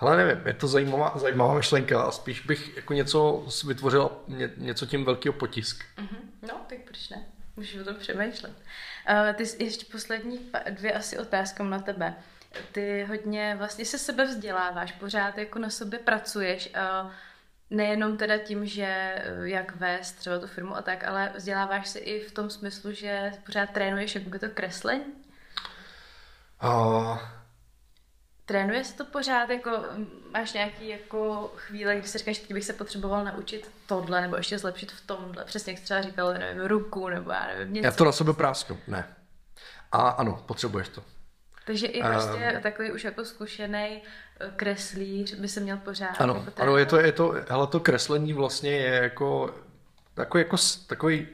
ale nevím, je to zajímavá, zajímavá myšlenka a spíš bych jako něco vytvořil, ně, něco tím velkého potisk. Mm-hmm. No, tak proč ne? Můžu o tom přemýšlet. Uh, ty ještě poslední dvě asi otázkám na tebe ty hodně vlastně se sebe vzděláváš, pořád jako na sobě pracuješ, nejenom teda tím, že eh, jak vést třeba tu firmu a tak, ale vzděláváš se i v tom smyslu, že pořád trénuješ jako to kreslení? Uh, Trénuje se to pořád, jako máš nějaký jako chvíle, kdy si říkáš, že bych se potřeboval naučit tohle, nebo ještě zlepšit v tomhle, přesně jak jsi třeba říkal, nevím, ruku, nebo já nevím, něco. Já to na sebe prásknu, ne. A ano, potřebuješ to. Takže i prostě um, takový už jako zkušený eh, kreslíř by se měl pořád. Ano, jako ano je to, je to, hele, to kreslení vlastně je jako takový, jako, takový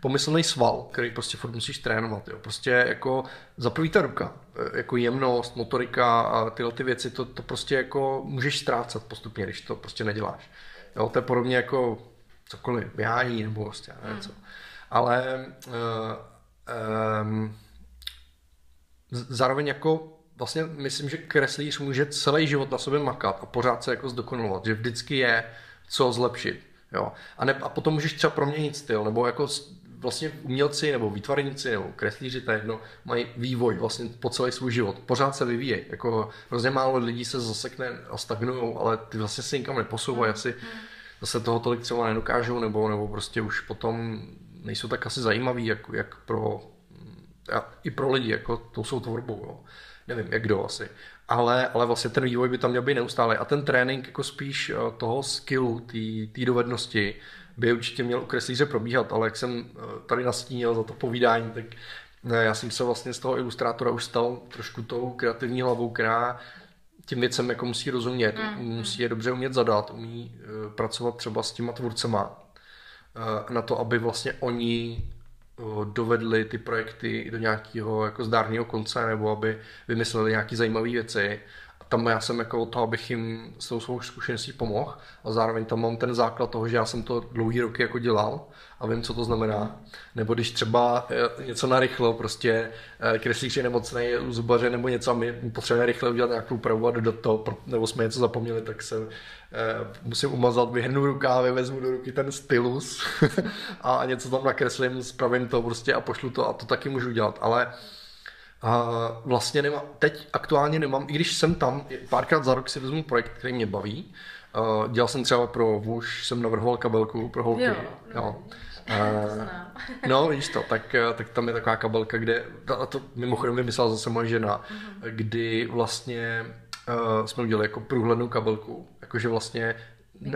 pomyslný sval, který prostě furt musíš trénovat. Jo. Prostě jako za prvý ta ruka, eh, jako jemnost, motorika a tyhle ty věci, to, to prostě jako můžeš ztrácet postupně, když to prostě neděláš. Jo, to je podobně jako cokoliv, běhání nebo prostě, nevím hmm. co. Ale uh, um, zároveň jako vlastně myslím, že kreslíř může celý život na sobě makat a pořád se jako zdokonalovat, že vždycky je co zlepšit. Jo. A, ne, a potom můžeš třeba proměnit styl, nebo jako vlastně umělci nebo výtvarníci nebo kreslíři, to jedno, mají vývoj vlastně po celý svůj život. Pořád se vyvíjejí. Jako hrozně málo lidí se zasekne a stagnují, ale ty vlastně se nikam neposouvají. Asi zase toho tolik třeba nedokážou, nebo, nebo prostě už potom nejsou tak asi zajímaví, jak, jak pro a i pro lidi, jako tou jsou tvorbou, jo. nevím, jak kdo asi. Ale, ale vlastně ten vývoj by tam měl být neustále. A ten trénink jako spíš eh, toho skillu, té dovednosti, by určitě měl u kreslíře probíhat, ale jak jsem eh, tady nastínil za to povídání, tak eh, já jsem se vlastně z toho ilustrátora už stal trošku tou kreativní hlavou, která tím věcem jako musí rozumět, mm. musí je dobře umět zadat, umí pracovat třeba s těma tvůrcema na to, aby vlastně oni dovedli ty projekty do nějakého jako zdárného konce nebo aby vymysleli nějaké zajímavé věci. A tam já jsem jako toho, abych jim s tou svou zkušeností pomohl a zároveň tam mám ten základ toho, že já jsem to dlouhý roky jako dělal a vím, co to znamená. Nebo když třeba eh, něco narychlo, prostě eh, kreslíř je nemocný, zubaře nebo něco a my potřebujeme rychle udělat nějakou úpravu a dodat to, nebo jsme něco zapomněli, tak se eh, musím umazat, vyhrnu rukávy, vezmu do ruky ten stylus a něco tam nakreslím, spravím to prostě a pošlu to a to taky můžu dělat, ale a vlastně nemám, teď aktuálně nemám, i když jsem tam, párkrát za rok si vezmu projekt, který mě baví, Uh, dělal jsem třeba pro Vuš, jsem navrhoval kabelku pro holky. Jo, no. Uh, no, víš to, tak, eh, tak tam je taková kabelka, kde, a to mimochodem vymyslela zase moje žena, uh-huh. kdy vlastně uh, jsme udělali jako průhlednou kabelku, jakože vlastně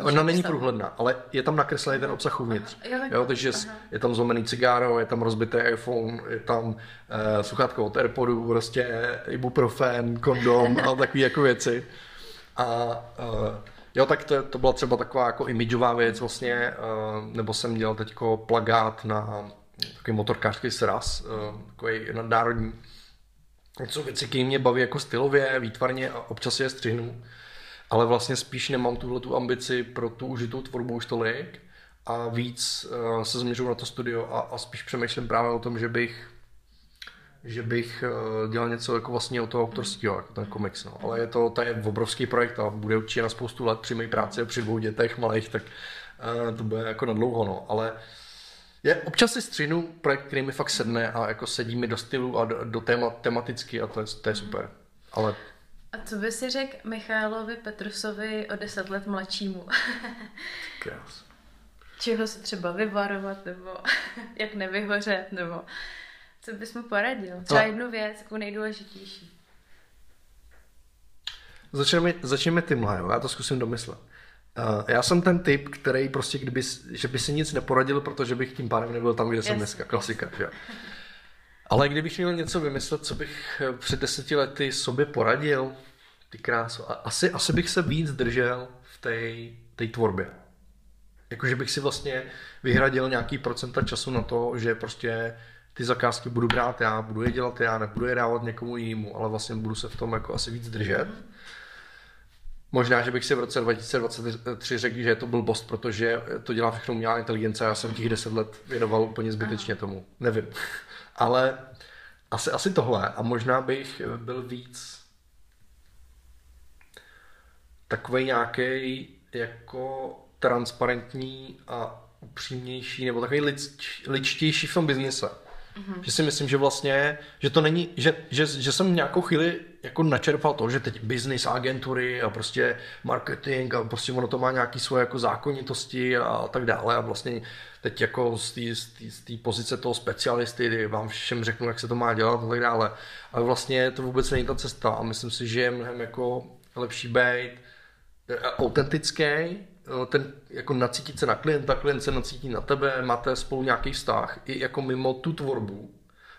Ona není průhledná, ale je tam nakreslený ten obsah uvnitř. Jo, takže aha. je tam zlomený cigáro, je tam rozbitý iPhone, je tam uh, sluchátko od Airpodu, prostě ibuprofen, kondom a takové jako věci. A uh, Jo, tak to, to byla třeba taková jako imidžová věc vlastně, eh, nebo jsem dělal teďko plagát na takový motorkářský sraz, eh, takový nadnárodní. Jsou věci, které mě baví jako stylově, výtvarně a občas je střihnu. Ale vlastně spíš nemám tuhle tu ambici pro tu užitou tvorbu už tolik a víc uh, se zaměřuju na to studio a, a spíš přemýšlím právě o tom, že bych že bych eh, dělal něco jako vlastně o toho autorského, jako ten komiks, no. Ale je to, to je obrovský projekt a bude určitě na spoustu let při mé práci při dvou dětech malých, tak uh, to bude jako na dlouho, no. Ale je, občas si střihnu projekt, který mi fakt sedne a jako sedí mi do stylu a do, do téma, tematicky a to je, to je super. Ale a co by si řekl Michálovi Petrusovi o deset let mladšímu? Krás. Čeho se třeba vyvarovat, nebo jak nevyhořet, nebo co bys mu poradil? Třeba jednu věc, jako nejdůležitější. Začneme, začneme tímhle, jo? já to zkusím domyslet. Uh, já jsem ten typ, který prostě, kdyby, že by si nic neporadil, protože bych tím pádem nebyl tam, kde yes. jsem dneska. Klasika, že? Ale kdybych měl něco vymyslet, co bych eh, před deseti lety sobě poradil, ty krásu, asi, asi bych se víc držel v té tvorbě. Jakože bych si vlastně vyhradil nějaký procenta času na to, že prostě ty zakázky budu brát já, budu je dělat já, nebudu je dávat někomu jinému, ale vlastně budu se v tom jako asi víc držet. Možná, že bych si v roce 2023 řekl, že je to blbost, protože to dělá všechno umělá inteligence a já jsem těch 10 let věnoval úplně zbytečně tomu. Nevím. Ale asi, asi tohle. A možná bych byl víc takový nějaký jako transparentní a upřímnější, nebo takový lič, ličtější v tom biznise. Mm-hmm. Že si myslím, že vlastně, že to není, že, že, že jsem nějakou chvíli jako načerpal to, že teď business agentury a prostě marketing a prostě ono to má nějaký svoje jako zákonitosti a tak dále a vlastně teď jako z té pozice toho specialisty vám všem řeknu, jak se to má dělat a tak dále. Ale vlastně to vůbec není ta cesta a myslím si, že je mnohem jako lepší být eh, autentický, ten jako nacítit se na klienta, klient se nacítí na tebe, máte spolu nějaký vztah i jako mimo tu tvorbu,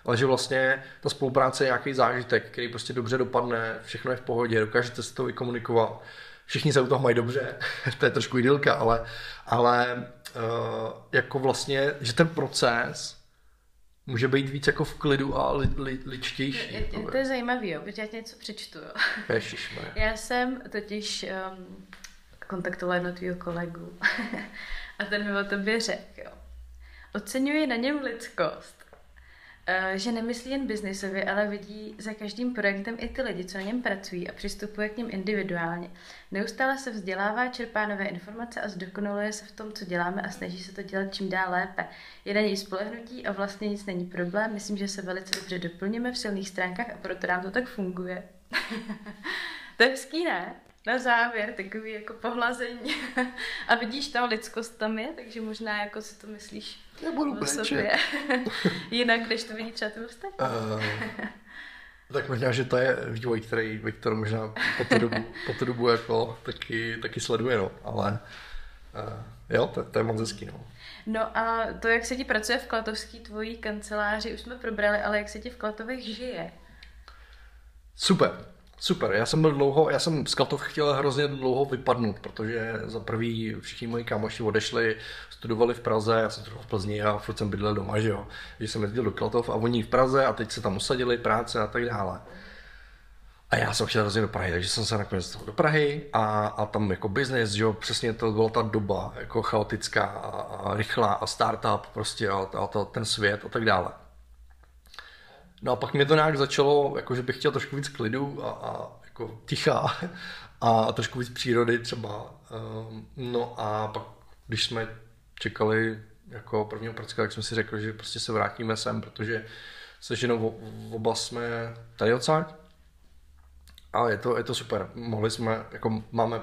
ale že vlastně ta spolupráce je nějaký zážitek, který prostě dobře dopadne, všechno je v pohodě, dokážete se to vykomunikovat, všichni se u toho mají dobře, to je trošku idylka, ale, ale uh, jako vlastně, že ten proces může být víc jako v klidu a li, li, ličtější. Je, je, to je zajímavé, jo, protože já něco přečtu. Jo. Já jsem totiž um, kontaktovala jedno tvýho kolegu a ten mi o tobě řekl, jo. Oceňuji na něm lidskost, eh, že nemyslí jen biznisově, ale vidí za každým projektem i ty lidi, co na něm pracují a přistupuje k ním individuálně. Neustále se vzdělává, čerpá nové informace a zdokonaluje se v tom, co děláme a snaží se to dělat čím dál lépe. Je na něj spolehnutí a vlastně nic není problém. Myslím, že se velice dobře doplňujeme v silných stránkách a proto nám to tak funguje. to je hezký, ne? Na závěr takový jako pohlazení. A vidíš, ta lidskost tam je, takže možná jako si to myslíš Nebudu o sobě. Jinak, když to vidí třeba ty ostatní. Uh, tak možná, že to je vývoj, který Viktor možná po tu dobu, po tu dobu jako taky, taky sleduje, no. ale uh, jo, to, to je moc hezký, no. No a to, jak se ti pracuje v Klatovský tvojí kanceláři, už jsme probrali, ale jak se ti v Klatovech žije? Super. Super, já jsem byl dlouho, já jsem z Katov chtěl hrozně dlouho vypadnout, protože za prvý všichni moji kámoši odešli, studovali v Praze, já jsem studoval v Plzni a furt jsem bydlel doma, že jo. Že jsem jezdil do Klatov a oni v Praze a teď se tam usadili, práce a tak dále. A já jsem chtěl hrozně do Prahy, takže jsem se nakonec do Prahy a, a tam jako business, že jo, přesně to byla ta doba jako chaotická a, a rychlá a startup prostě a, a to, ten svět a tak dále. No a pak mě to nějak začalo, jako že bych chtěl trošku víc klidu a, a jako ticha a trošku víc přírody třeba. Um, no a pak, když jsme čekali jako prvního pracka, tak jsme si řekli, že prostě se vrátíme sem, protože se ženou oba jsme tady odsaď. A je to, je to super. Mohli jsme, jako máme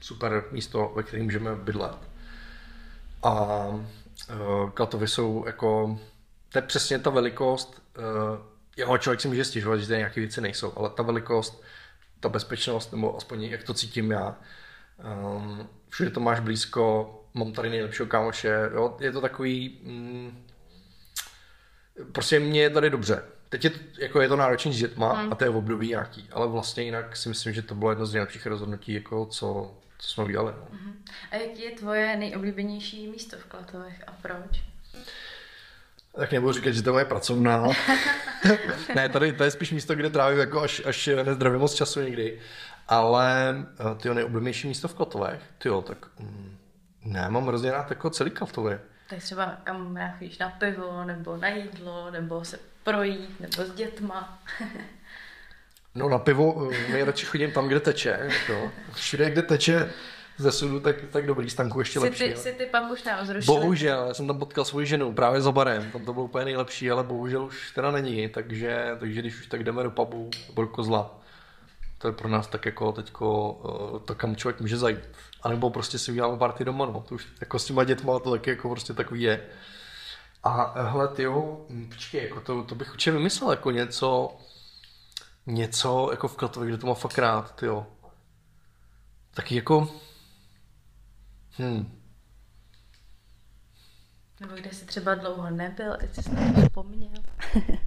super místo, ve kterém můžeme bydlet. A uh, Klatovy jsou jako to je přesně ta velikost, uh, jo, člověk si může stěžovat, že tady nějaké věci nejsou, ale ta velikost, ta bezpečnost, nebo aspoň jak to cítím já, um, všude to máš blízko, mám tady nejlepšího kámoše, jo, je to takový, mm, prostě mě je tady dobře. Teď je to, jako je to náročný s dětma hmm. a to je v období nějaký, ale vlastně jinak si myslím, že to bylo jedno z nejlepších rozhodnutí, jako co, co jsme udělali. No. Uh-huh. A jaký je tvoje nejoblíbenější místo v Klatovech a proč? Tak nebudu říkat, že to je moje pracovná. ne, tady to je spíš místo, kde trávím jako až, až nezdravím moc času někdy. Ale ty nejoblíbenější místo v Klatovech, ty jo, tak mm, ne, mám hrozně rád jako celý Klatovy. Tak třeba kam já chodíš na pivo, nebo na jídlo, nebo se projít, nebo s dětma. no na pivo eh, nejradši chodím tam, kde teče. Jako. Všude, kde teče ze sudu, tak, tak dobrý, stanku ještě si lepší. Ty, si ty pak už Bohužel, já jsem tam potkal svou ženu právě za barem, tam to bylo úplně nejlepší, ale bohužel už teda není, takže, takže když už tak jdeme do pubu nebo do kozla, to je pro nás tak jako teďko uh, to, kam člověk může zajít. A nebo prostě si uděláme party doma, no. To už jako s těma dětma to taky jako prostě takový je. A eh, hele, ty jo, hm, počkej, jako to, to bych určitě vymyslel jako něco, něco jako v Klatově, kde to má fakt rád, ty jo. Taky jako, hmm. Nebo kde jsi třeba dlouho nebyl, teď jsi na to vzpomněl.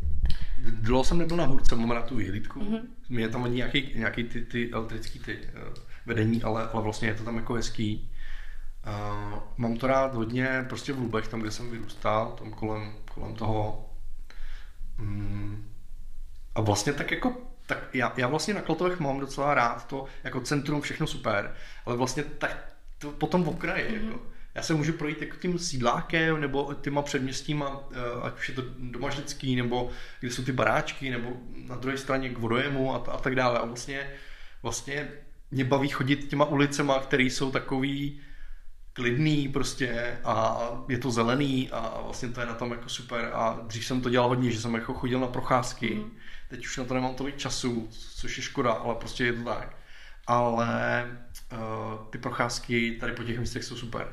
Dlouho jsem nebyl na hůrce, mám na tu vyhlídku. Mm-hmm. Mě tam ani nějaký, nějaký ty, ty elektrický ty uh, vedení, ale, ale vlastně je to tam jako hezký. Uh, mám to rád hodně prostě v Lubech, tam, kde jsem vyrůstal, tam kolem, kolem toho. Um, a vlastně tak jako tak já, já vlastně na Klatovech mám docela rád to, jako centrum, všechno super, ale vlastně tak to potom v okraji, mm-hmm. jako já se můžu projít jako tím sídlákem nebo těma předměstíma, eh, ať už je to domažlický, nebo kde jsou ty baráčky, nebo na druhé straně k vodojemu a, a tak dále. A vlastně, vlastně mě baví chodit těma ulicema, které jsou takový klidný prostě a je to zelený a vlastně to je na tom jako super a dřív jsem to dělal hodně, že jsem jako chodil na procházky, mm. teď už na to nemám tolik času, což je škoda, ale prostě je to tak. Ale ty procházky tady po těch místech jsou super.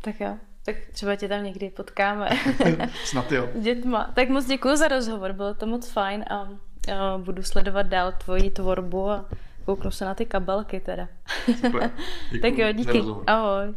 Tak jo. Tak třeba tě tam někdy potkáme. Snad jo. Dětma. Tak moc děkuji za rozhovor, bylo to moc fajn a, a budu sledovat dál tvoji tvorbu a kouknu se na ty kabelky teda. Super. tak jo, díky. Ahoj.